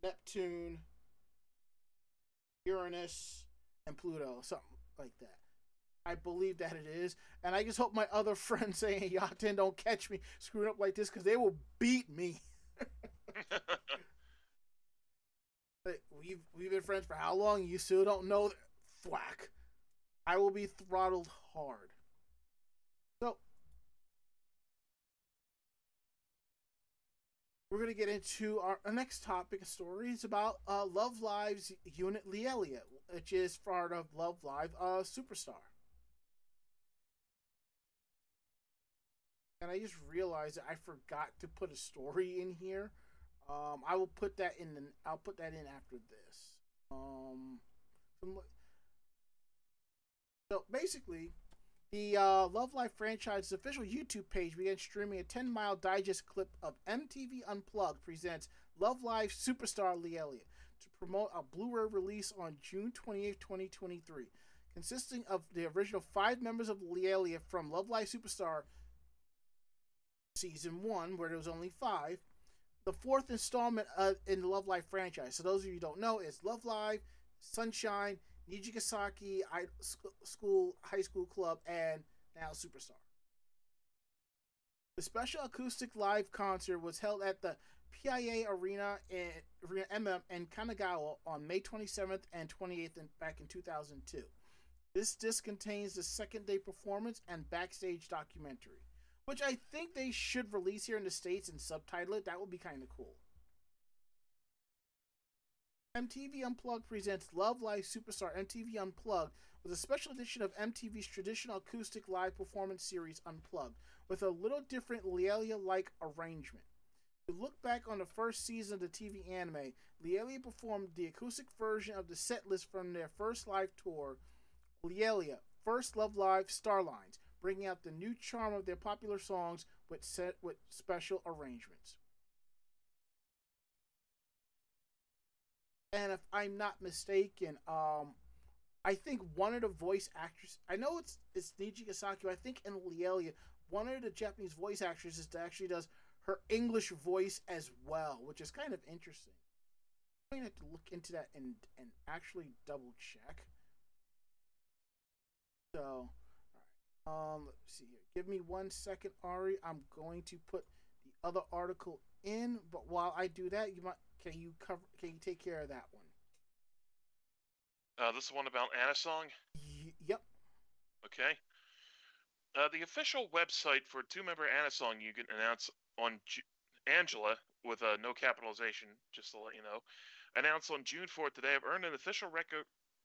Neptune, Uranus, and Pluto, something like that. I believe that it is, and I just hope my other friends saying Yaten don't catch me screwing up like this because they will beat me. we've we've been friends for how long? You still don't know? That? I will be throttled hard. So we're gonna get into our, our next topic of stories about uh, Love Live's unit Liella, which is part of Love Live uh, Superstar. and I just realized that I forgot to put a story in here. Um, I will put that in. The, I'll put that in after this. Um, so basically, the uh, Love Life franchise's official YouTube page began streaming a 10 mile digest clip of MTV Unplugged presents Love Live Superstar Liella to promote a Blu ray release on June 28, 2023. Consisting of the original five members of Liella from Love Live Superstar season one, where there was only five, the fourth installment uh, in the Love Live franchise. So those of you who don't know, it's Love Live, Sunshine, Nijigasaki School High School Club, and now Superstar. The special acoustic live concert was held at the PIA Arena in Arena MM in Kanagawa on May 27th and 28th in, back in 2002. This disc contains the second day performance and backstage documentary which I think they should release here in the States and subtitle it. That would be kind of cool. MTV Unplugged presents Love Live Superstar MTV Unplugged with a special edition of MTV's traditional acoustic live performance series Unplugged with a little different Liella like arrangement. To look back on the first season of the TV anime, Liella performed the acoustic version of the set list from their first live tour, Liella, First Love Live Starlines, bringing out the new charm of their popular songs with set with special arrangements. And if I'm not mistaken, um, I think one of the voice actors, I know it's it's Nijigasaki, I think in Liella, one of the Japanese voice actresses that actually does her English voice as well, which is kind of interesting. I'm going to have to look into that and and actually double check. So, um, let's see here. Give me one second, Ari. I'm going to put the other article in, but while I do that, you might can you cover can you take care of that one? Uh, this is one about Anisong. Y- yep. Okay. Uh, the official website for two-member Anisong you can announce on Ju- Angela with uh, no capitalization, just to let you know, announced on June 4th today have earned an official rec-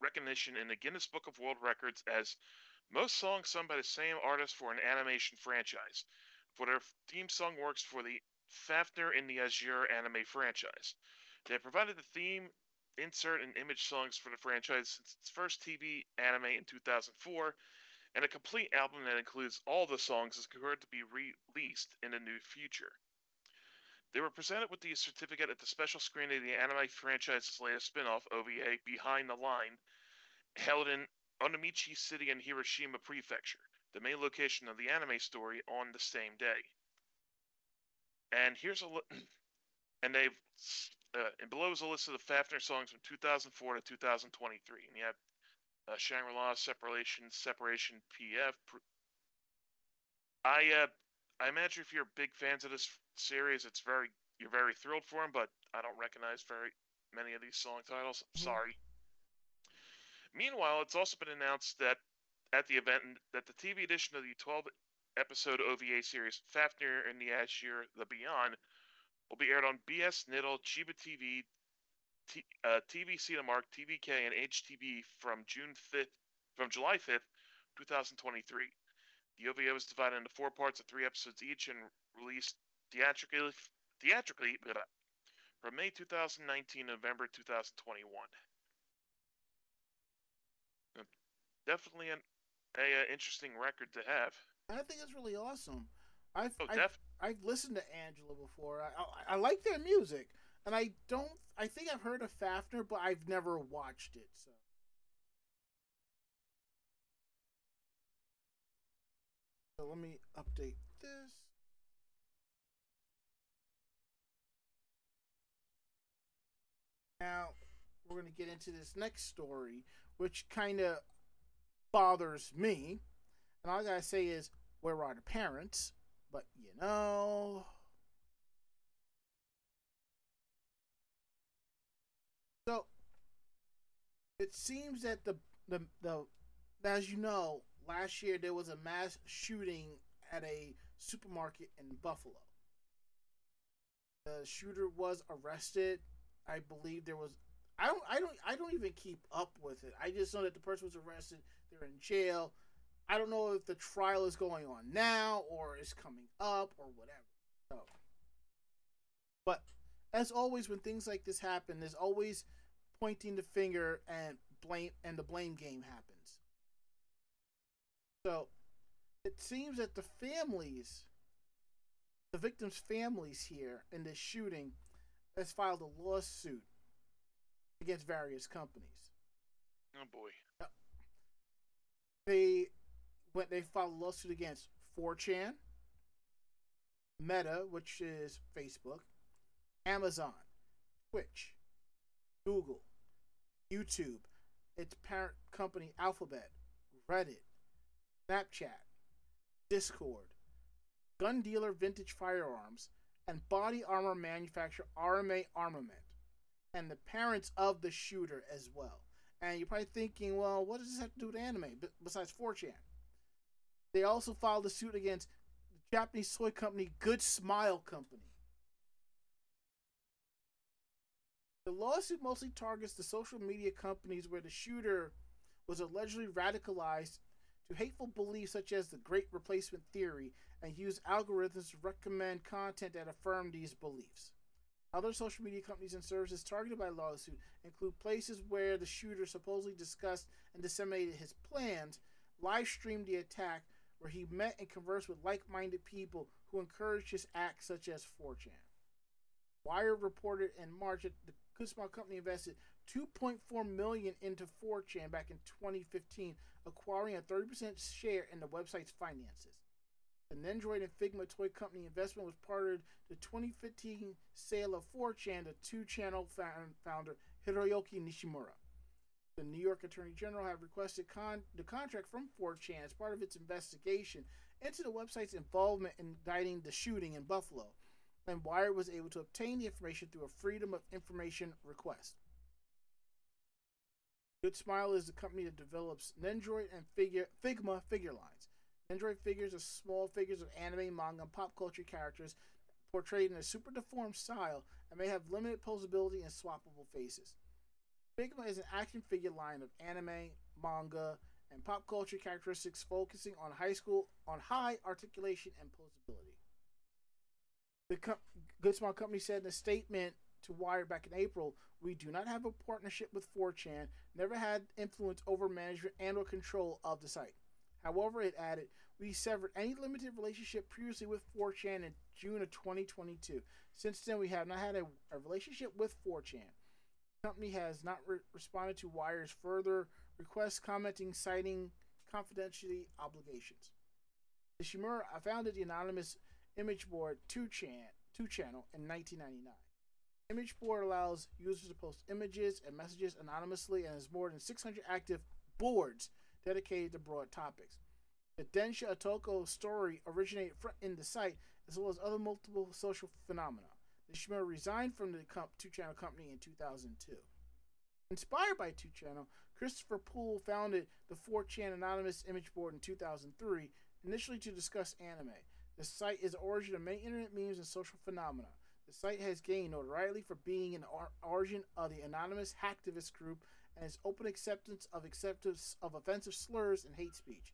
recognition in the Guinness Book of World Records as most songs sung by the same artist for an animation franchise, for their theme song works for the Fafner in the Azure anime franchise. They provided the theme, insert, and image songs for the franchise since its first TV anime in 2004, and a complete album that includes all the songs is prepared to be released in the new future. They were presented with the certificate at the special screening of the anime franchise's latest spin-off, OVA, Behind the Line, held in Onomichi City in Hiroshima Prefecture, the main location of the anime story on the same day. And here's a look, and they've, uh, and below is a list of the Fafner songs from 2004 to 2023. And you have uh, Shangri-La, Separation, Separation, PF. I, uh, I imagine if you're big fans of this series, it's very you're very thrilled for them, but I don't recognize very many of these song titles. Mhm. Sorry. Meanwhile, it's also been announced that at the event that the TV edition of the 12 episode OVA series Fafner and the Azure the Beyond will be aired on BS Nittele, Chiba TV, T, uh, TV Cinemark, TVK, and HTB from June 5th, from July 5th, 2023. The OVA was divided into four parts of three episodes each and released theatrically, theatrically from May 2019 to November 2021. Uh, Definitely an a, uh, interesting record to have. And I think it's really awesome. I've Oh, I've, I've listened to Angela before. I, I I like their music, and I don't. I think I've heard of Fafner, but I've never watched it. So. So let me update this. Now we're going to get into this next story, which kind of bothers me. And all I gotta say is, where are the parents? But you know. So it seems that the the the as you know, last year there was a mass shooting at a supermarket in Buffalo. The shooter was arrested. I believe there was I don't I don't I don't even keep up with it. I just know that the person was arrested, they're in jail. I don't know if the trial is going on now or is coming up or whatever. So, but as always, when things like this happen, there's always pointing the finger and blame, and the blame game happens. So, it seems that the families, the victims' families here in this shooting, has filed a lawsuit against various companies. oh boy. they they filed a lawsuit against 4chan, Meta, which is Facebook, Amazon, Twitch, Google, YouTube, its parent company Alphabet, Reddit, Snapchat, Discord, gun dealer Vintage Firearms, and body armor manufacturer RMA Armament, and the parents of the shooter as well. And you're probably thinking, well, what does this have to do with anime besides 4chan? They also filed a suit against the Japanese toy company Good Smile Company. The lawsuit mostly targets the social media companies where the shooter was allegedly radicalized to hateful beliefs such as the Great Replacement Theory and used algorithms to recommend content that affirm these beliefs. Other social media companies and services targeted by the lawsuit include places where the shooter supposedly discussed and disseminated his plans, live streamed the attack, where he met and conversed with like minded people who encouraged his acts, such as 4chan. Wired reported in March that the Smile Company invested 2.4 million into 4chan back in 2015, acquiring a 30% share in the website's finances. The Nendroid and Figma toy company investment was part of the 2015 sale of 4chan to two channel founder Hiroyuki Nishimura. The New York Attorney General had requested con- the contract from 4chan as part of its investigation into the website's involvement in indicting the shooting in Buffalo, and Wired was able to obtain the information through a Freedom of Information request. Good Smile is the company that develops Nendroid and figure, Figma figure lines. Nendroid figures are small figures of anime, manga, and pop culture characters portrayed in a super deformed style and may have limited posability and swappable faces. Figma is an action figure line of anime, manga, and pop culture characteristics focusing on high school on high articulation and posability. The Good Smile Company said in a statement to Wired back in April, "We do not have a partnership with 4chan, never had influence over management and or control of the site." However, it added, "We severed any limited relationship previously with 4chan in June of 2022. Since then, we have not had a, a relationship with 4chan. Company has not re- responded to Wire's further requests, commenting, citing confidentiality obligations. Nishimura founded the anonymous image board 2chan, 2channel in 1999. Image board allows users to post images and messages anonymously and has more than 600 active boards dedicated to broad topics. The Densha Otoko story originated in the site as well as other multiple social phenomena. Nishimura resigned from the 2channel company in 2002. Inspired by 2channel, Christopher Poole founded the 4chan Anonymous Image Board in 2003, initially to discuss anime. The site is the origin of many internet memes and social phenomena. The site has gained notoriety for being an or- origin of the anonymous hacktivist group and its open acceptance of acceptance of offensive slurs and hate speech.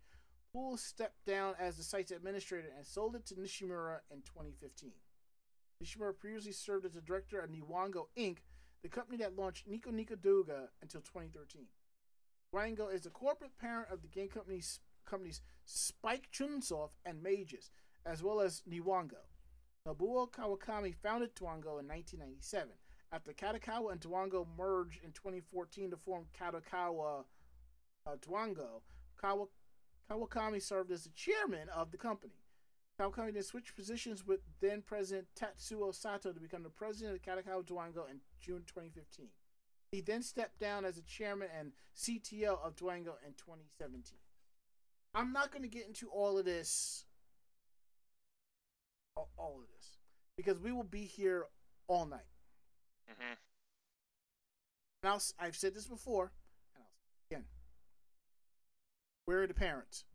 Poole stepped down as the site's administrator and sold it to Nishimura in 2015. Nishimura previously served as the director of Niwango Inc., the company that launched Nico Nico Douga until 2013. Niwango is the corporate parent of the game companies, companies Spike Chunsoft and Mages, as well as Niwango. Nobuo Kawakami founded Dwango in 1997. After Kadokawa and Dwango merged in 2014 to form Kadokawa uh, Kawa, Kawakami served as the chairman of the company. Kawakami then switched positions with then President Tatsuo Sato to become the president of Kadokawa Dwango in June 2015. He then stepped down as the chairman and CTO of Dwango in 2017. I'm not going to get into all of this all of this because we will be here all night. Mm-hmm. And I'll, I've said this before, and I'll say again. Where are the parents?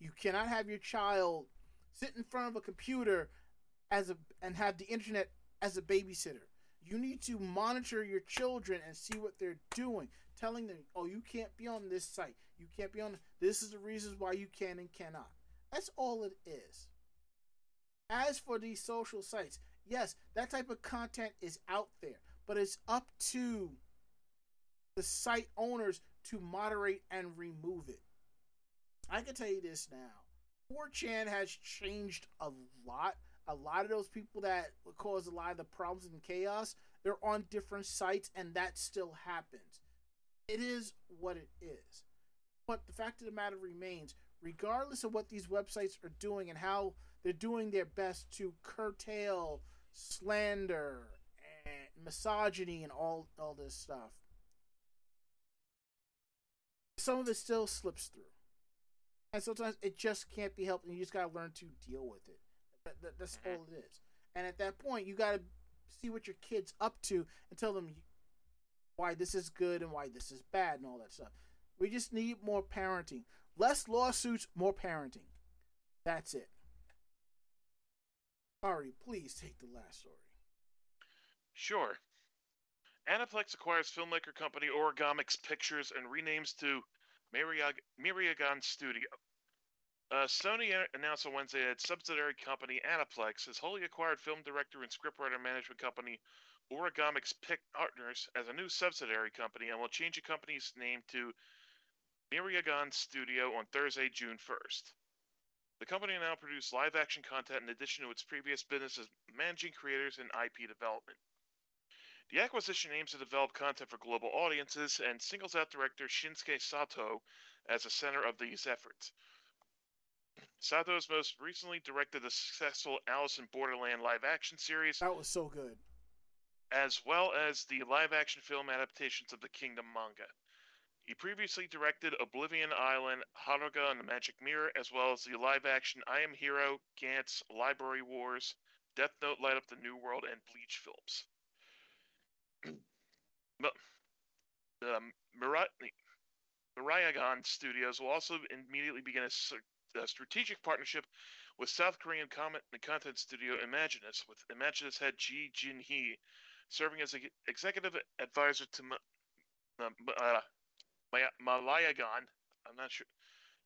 You cannot have your child sit in front of a computer as a and have the internet as a babysitter. You need to monitor your children and see what they're doing, telling them, "Oh, you can't be on this site. You can't be on. This is the reasons why you can and cannot." That's all it is. As for these social sites, yes, that type of content is out there, but it's up to the site owners to moderate and remove it. I can tell you this now 4chan has changed a lot. A lot of those people that cause a lot of the problems and chaos, they're on different sites, and that still happens. It is what it is. But the fact of the matter remains, regardless of what these websites are doing and how they're doing their best to curtail slander and misogyny and all all this stuff. Some of it still slips through, and sometimes it just can't be helped, and you just gotta learn to deal with it. That, that, that's mm-hmm. all it is. And at that point, you gotta see what your kid's up to and tell them why this is good and why this is bad and all that stuff. We just need more parenting. Less lawsuits, more parenting. That's it. Ari, please take the last story. Sure. Aniplex acquires filmmaker company Origamix Pictures and renames to Myriagon Studio. Uh, Sony announced on Wednesday that its subsidiary company Aniplex has wholly acquired film director and scriptwriter management company Origamix Pick Partners as a new subsidiary company and will change the company's name to Myriagon Studio on Thursday, June 1st. The company now produces live action content in addition to its previous business as managing creators and IP development. The acquisition aims to develop content for global audiences and singles out director Shinsuke Sato as the center of these efforts. Sato has most recently directed the successful Alice in Borderland live action series. That was so good. As well as the live action film adaptations of the Kingdom manga. He previously directed Oblivion Island, Haruka and the Magic Mirror, as well as the live action I Am Hero, Gantz, Library Wars, Death Note Light Up the New World, and Bleach films. um, Myriagon Studios will also immediately begin a, a strategic partnership with South Korean comment, content studio Imaginus, with Imaginus head Ji Jin Hee serving as an executive advisor to uh, Malayagon. I'm not sure.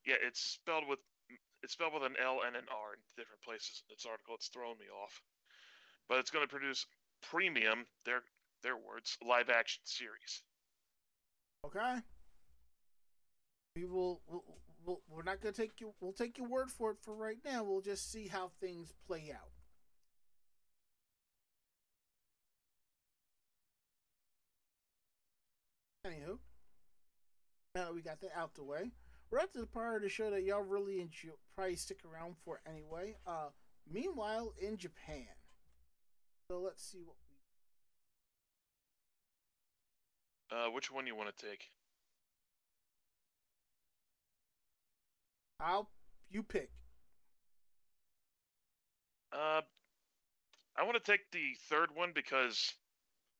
Yeah, it's spelled with it's spelled with an L and an R in different places in this article. It's throwing me off. But it's going to produce premium, their their words, live action series. Okay. We will. We'll, we'll, we're not going to take you. We'll take your word for it for right now. We'll just see how things play out. Anywho, now that we got that out the way, we're at the part of the show that y'all really enjoy, probably stick around for anyway. Uh, meanwhile, in Japan, so let's see what we. Uh, which one you want to take? I'll you pick. Uh, I want to take the third one because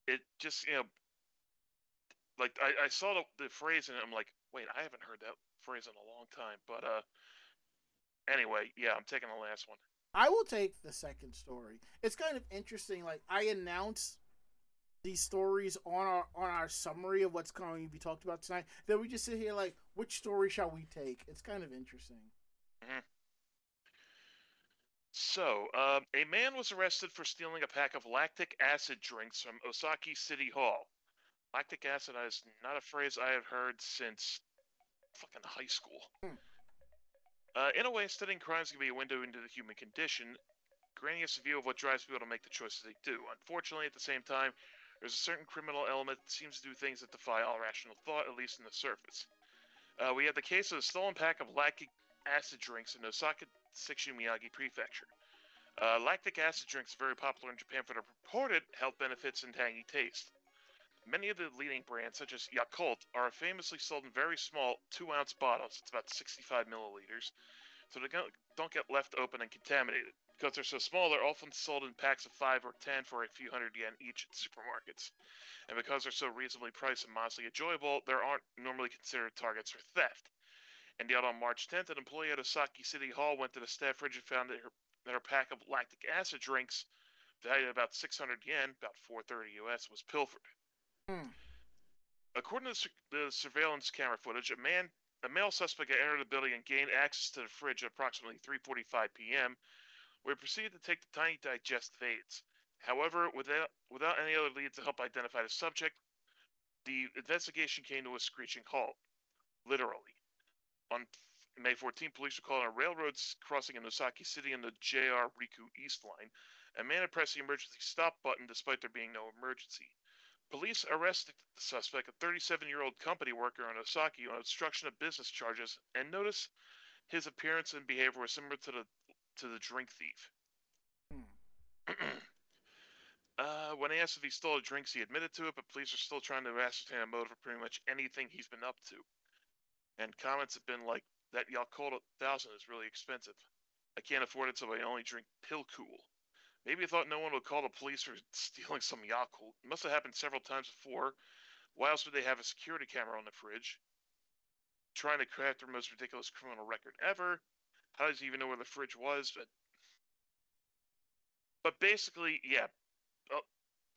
it just you know, like I, I saw the, the phrase and I'm like, wait, I haven't heard that phrase in a long time. But uh, anyway, yeah, I'm taking the last one. I will take the second story. It's kind of interesting. Like I announce these stories on our on our summary of what's going to be talked about tonight. Then we just sit here like, which story shall we take? It's kind of interesting. Mhm. So, um, a man was arrested for stealing a pack of lactic acid drinks from Osaki City Hall. Lactic acid is not a phrase I have heard since fucking high school. Hmm. Uh, in a way, studying crimes can be a window into the human condition, granting us a view of what drives people to make the choices they do. Unfortunately, at the same time, there's a certain criminal element that seems to do things that defy all rational thought, at least on the surface. Uh, we have the case of a stolen pack of lactic acid drinks in Osaki Section Miyagi Prefecture. Uh, lactic acid drinks are very popular in Japan for their purported health benefits and tangy taste. Many of the leading brands, such as Yakult, are famously sold in very small 2 ounce bottles. It's about 65 milliliters. So they don't get left open and contaminated. Because they're so small, they're often sold in packs of 5 or 10 for a few hundred yen each at supermarkets. And because they're so reasonably priced and modestly enjoyable, they aren't normally considered targets for theft. And yet, on March 10th, an employee at Osaki City Hall went to the staff fridge and found that her, that her pack of lactic acid drinks, valued at about 600 yen, about 430 US, was pilfered. Hmm. According to the, surveillance camera footage, a man, a male suspect, had entered the building and gained access to the fridge at approximately 3:45 p.m., he proceeded to take the tiny digestive aids. However, without without any other leads to help identify the subject, the investigation came to a screeching halt. Literally. On May 14, police were called on a railroad crossing in Osaki City in the JR Rikuu East line. A man had pressed the emergency stop button despite there being no emergency. Police arrested the suspect, a 37 year old company worker in Osaki, on obstruction of business charges, and notice his appearance and behavior were similar to the to the drink thief. Hmm. uh, when asked if he stole the drinks, he admitted to it, but police are still trying to ascertain a motive for pretty much anything he's been up to. And comments have been like, that Yakult 1000 is really expensive. I can't afford it, so I only drink Pill Cool. Maybe he thought no one would call the police for stealing some Yakult. It must have happened several times before. Why else would they have a security camera on the fridge? Trying to craft their most ridiculous criminal record ever. How does he even know where the fridge was? But, but basically, yeah, uh,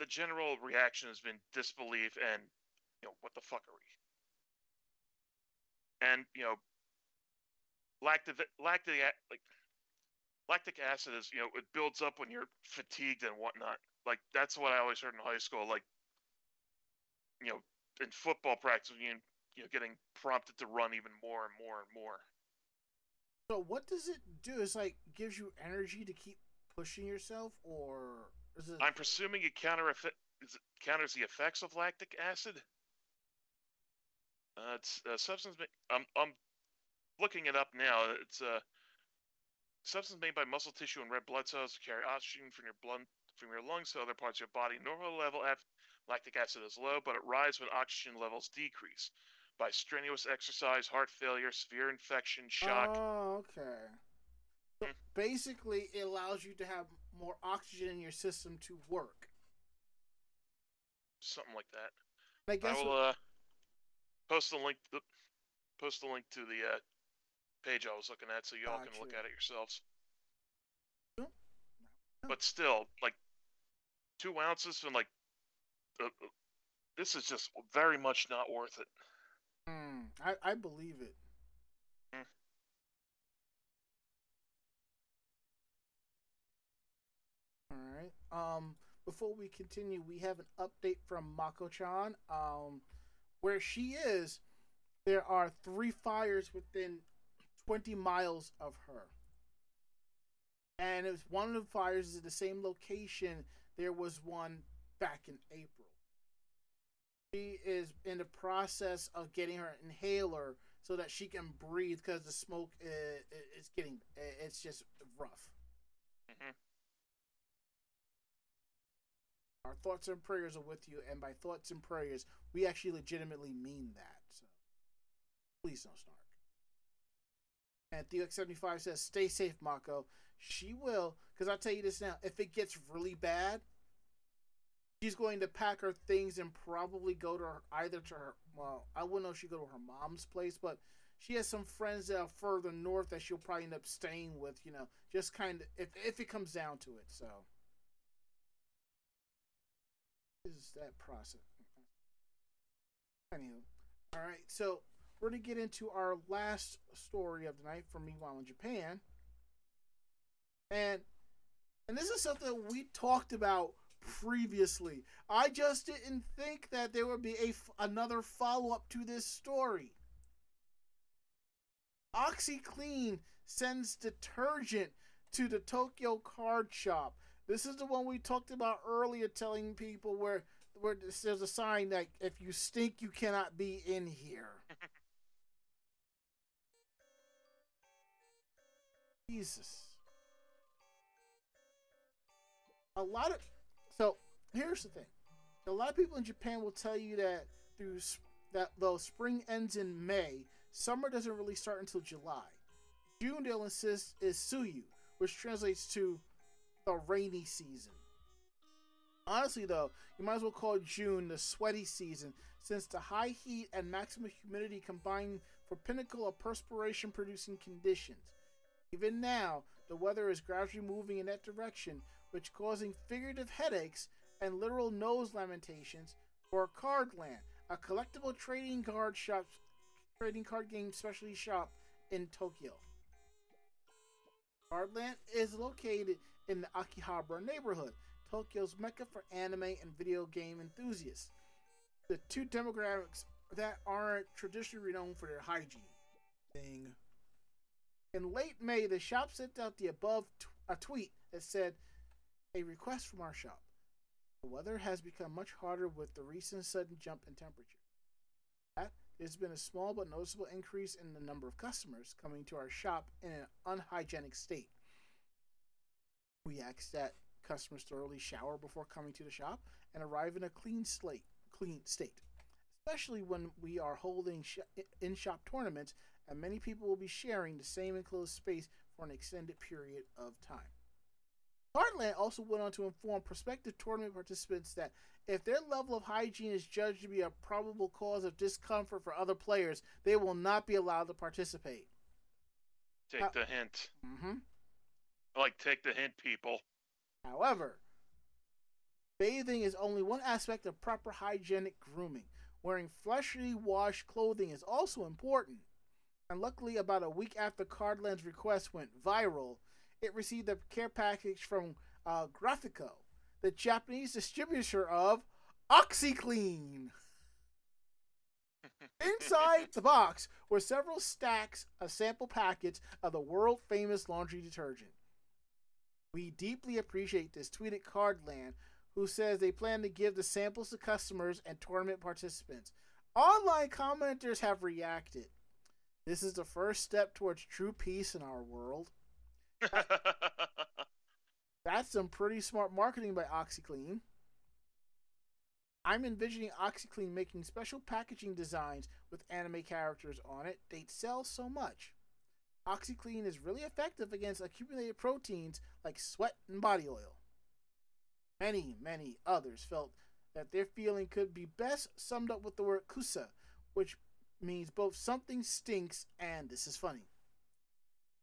the general reaction has been disbelief and, you know, what the fuckery. And, you know, lactic, lactic, like, lactic acid is, you know, it builds up when you're fatigued and whatnot. Like, that's what I always heard in high school. Like, you know, in football practice, you, you know, getting prompted to run even more and more and more. So what does it do? It's like gives you energy to keep pushing yourself, or is it? I'm presuming it counter is it counters the effects of lactic acid. Uh, it's a substance. Ma- I'm I'm looking it up now. It's a substance made by muscle tissue and red blood cells to carry oxygen from your blood from your lungs to other parts of your body. Normal level of lactic acid is low, but it rises when oxygen levels decrease by strenuous exercise, heart failure, severe infection, shock. Oh, okay. So Hmm. basically, it allows you to have more oxygen in your system to work. something like that. I guess I will uh, post the link. The, post the link to the uh, page I was looking at, so y'all can look at it yourselves. But still, like two ounces and like uh, uh, this is just very much not worth it. Hmm, I I believe it. Hmm. All right. Um, before we continue, we have an update from Mako-chan. Um, where she is, there are three fires within 20 miles of her. And if one of the fires is at the same location, there was one back in April. She is in the process of getting her inhaler so that she can breathe because the smoke is, is getting it's just rough. Mhm. Our thoughts and prayers are with you, and by thoughts and prayers, we actually legitimately mean that. So please don't snark. And Theo75 says, "Stay safe, Mako." She will, because I'll tell you this now: if it gets really bad, she's going to pack her things and probably go to her, either to her. Well, I wouldn't know if she go to her mom's place, but she has some friends that are further north that she'll probably end up staying with. You know, just kind of if if it comes down to it. So is that process. Anywho, all right. So we're gonna get into our last story of the night from Meanwhile in Japan, and and this is something we talked about previously. I just didn't think that there would be a f- another follow up to this story. OxiClean sends detergent to the Tokyo card shop. This is the one we talked about earlier, telling people where where there's a sign that if you stink, you cannot be in here. Jesus. A lot of so here's the thing. A lot of people in Japan will tell you that through s- that though spring ends in May, summer doesn't really start until July. June they'll insist is tsuyu, which translates to the rainy season. Honestly though, you might as well call June the sweaty season since the high heat and maximum humidity combine for pinnacle of perspiration producing conditions. Even now, the weather is gradually moving in that direction, which causing figurative headaches and literal nose lamentations for Cardland, a collectible trading card shop, trading card game specialty shop in Tokyo. Cardland is located in the Akihabara neighborhood, Tokyo's mecca for anime and video game enthusiasts. The two demographics that aren't traditionally renowned for their hygiene. Thing. In late May, the shop sent out the above t- a tweet that said, "A request from our shop. The weather has become much harder with the recent sudden jump in temperature. That there's been a small but noticeable increase in the number of customers coming to our shop in an unhygienic state. We ask that customers thoroughly shower before coming to the shop and arrive in a clean slate, clean state, especially when we are holding sh- in-shop tournaments and many people will be sharing the same enclosed space for an extended period of time. Cardland also went on to inform prospective tournament participants that if their level of hygiene is judged to be a probable cause of discomfort for other players, they will not be allowed to participate. Take Uh, the hint. Mm-hmm. Like, take the hint, people. However, bathing is only one aspect of proper hygienic grooming. Wearing freshly washed clothing is also important. And luckily, about a week after Cardland's request went viral, it received a care package from uh, Graphico, the Japanese distributor of OxiClean. Inside the box were several stacks of sample packets of the world famous laundry detergent. We deeply appreciate this, tweeted Cardland, who says they plan to give the samples to customers and tournament participants. Online commenters have reacted. This is the first step towards true peace in our world. That's some pretty smart marketing by OxiClean. I'm envisioning OxiClean making special packaging designs with anime characters on it. They'd sell so much. OxiClean is really effective against accumulated proteins like sweat and body oil. Many, many others felt that their feeling could be best summed up with the word kusa, which means both something stinks and this is funny.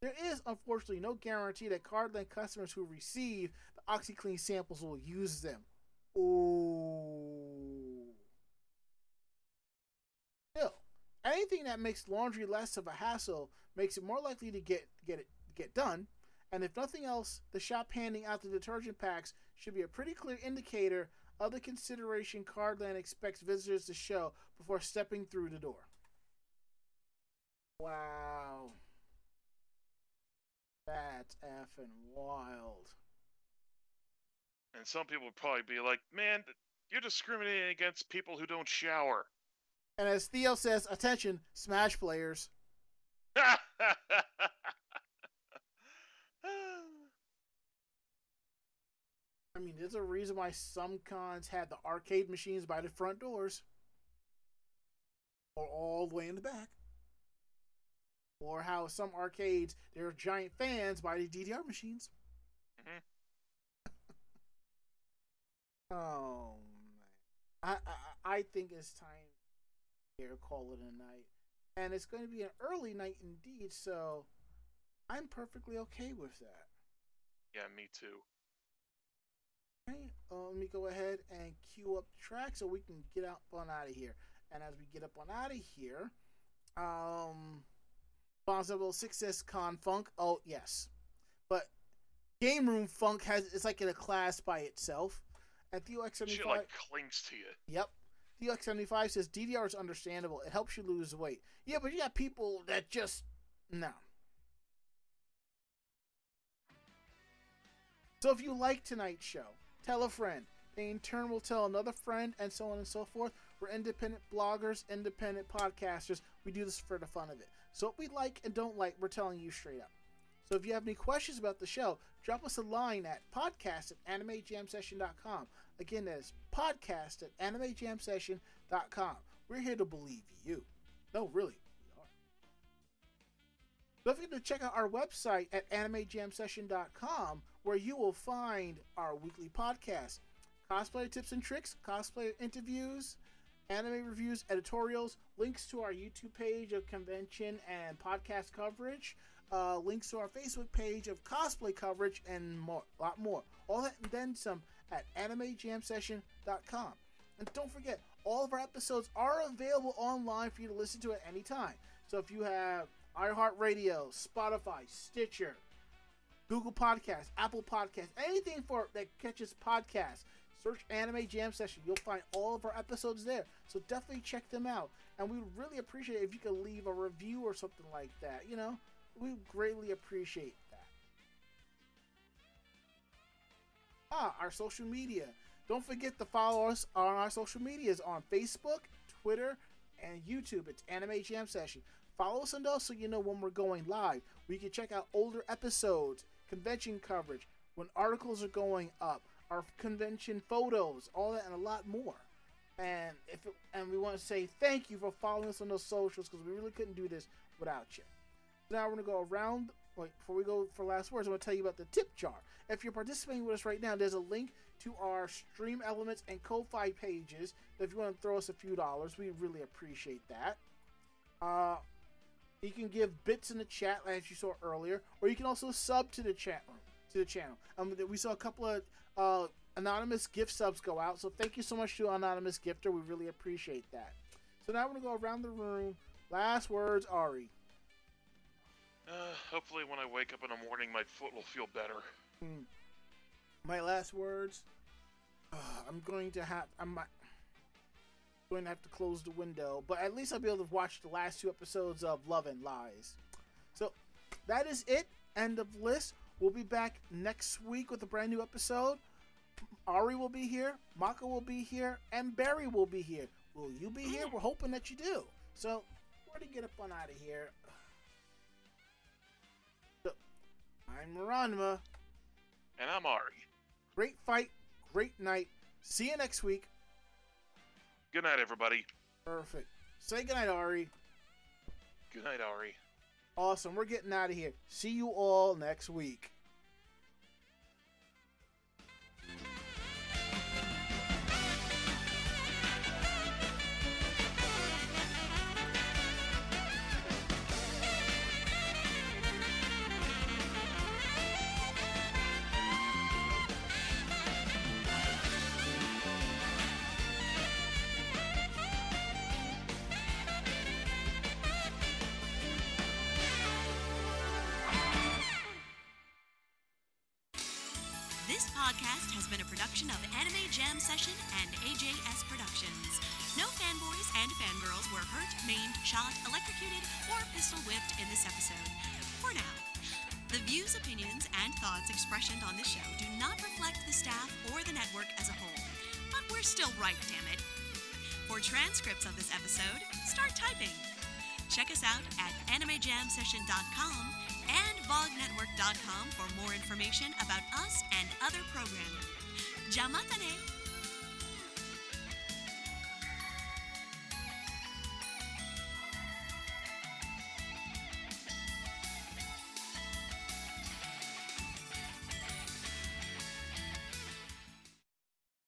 There is unfortunately no guarantee that Cardland customers who receive the OxiClean samples will use them. Ooh. Still, anything that makes laundry less of a hassle makes it more likely to get get it get done. And if nothing else, the shop handing out the detergent packs should be a pretty clear indicator of the consideration Cardland expects visitors to show before stepping through the door. Wow. That's effing wild. and some people would probably be like, man, You're discriminating against people who don't shower. And as Theo says, attention, Smash players. I mean, there's a reason why some cons had the arcade machines by the front doors, or all the way in the back, or how some arcades there are giant fans by the DDR machines. Mhm. oh man, I, I I think it's time here call it a night, and it's going to be an early night indeed. So I'm perfectly okay with that. yeah, me too. Right, uh, let me go ahead and cue up the track so we can get up on out of here. And as we get up on out of here, um, Bonzo 6S Con Funk. Oh yes, but Game Room Funk has it's like in a class by itself. And Theo Shit X75. like clings to you. Yep. Theo X75 says DDR is understandable. It helps you lose weight. Yeah, but you got people that just no. So if you like tonight's show, tell a friend. They in turn will tell another friend, and so on and so forth. We're independent bloggers, independent podcasters. We do this for the fun of it. So what we like and don't like, we're telling you straight up. So if you have any questions about the show, drop us a line at podcast at animejamsession.com. Again, that is podcast at animejamsession.com. We're here to believe you. No, really, we are. Don't forget to check out our website at animejamsession.com where you will find our weekly podcast, cosplay tips and tricks, cosplay interviews, anime reviews, editorials, links to our YouTube page of convention and podcast coverage, uh, links to our Facebook page of cosplay coverage, and more, a lot more. All that and then some at animejamsession.com. And don't forget, all of our episodes are available online for you to listen to at any time. So if you have iHeartRadio, Spotify, Stitcher, Google Podcasts, Apple Podcasts, anything for that catches podcasts. Search Anime Jam Session. You'll find all of our episodes there. So definitely check them out. And we would really appreciate it if you could leave a review or something like that. You know, we greatly appreciate that. Ah, our social media. Don't forget to follow us on our social medias on Facebook, Twitter, and YouTube. It's Anime Jam Session. Follow us on those so you know when we're going live. We can check out older episodes, convention coverage, when articles are going up, our convention photos, all that, and a lot more. And if it, and we want to say thank you for following us on those socials because we really couldn't do this without you. Now we're gonna go around. Wait, before we go for last words, I'm gonna tell you about the tip jar. If you're participating with us right now, there's a link to our Stream Elements and Ko-fi pages. If you want to throw us a few dollars, we really appreciate that. Uh, you can give bits in the chat, as you saw earlier, or you can also sub to the chat room to the channel. Um, we saw a couple of uh, anonymous gift subs go out, so thank you so much to anonymous gifter. We really appreciate that. So now we're gonna go around the room. Last words, Ari. Uh, hopefully, when I wake up in the morning, my foot will feel better. Hmm. My last words. Uh, I'm going to have. I'm going to have to close the window, but at least I'll be able to watch the last two episodes of Love and Lies. So that is it. End of list. We'll be back next week with a brand new episode. Ari will be here, Mako will be here, and Barry will be here. Will you be here? Mm. We're hoping that you do. So we're gonna get up on out of here. So, I'm Maranma. And I'm Ari. Great fight, great night. See you next week. Good night, everybody. Perfect. Say goodnight, Ari. Good night, Ari. Awesome. We're getting out of here. See you all next week. On this show do not reflect the staff or the network as a whole, but we're We're still right, damn it. For transcripts of this episode, start typing. Check us out at animejamsession.com and vognetwork.com for more information about us and other programming. Jamatane!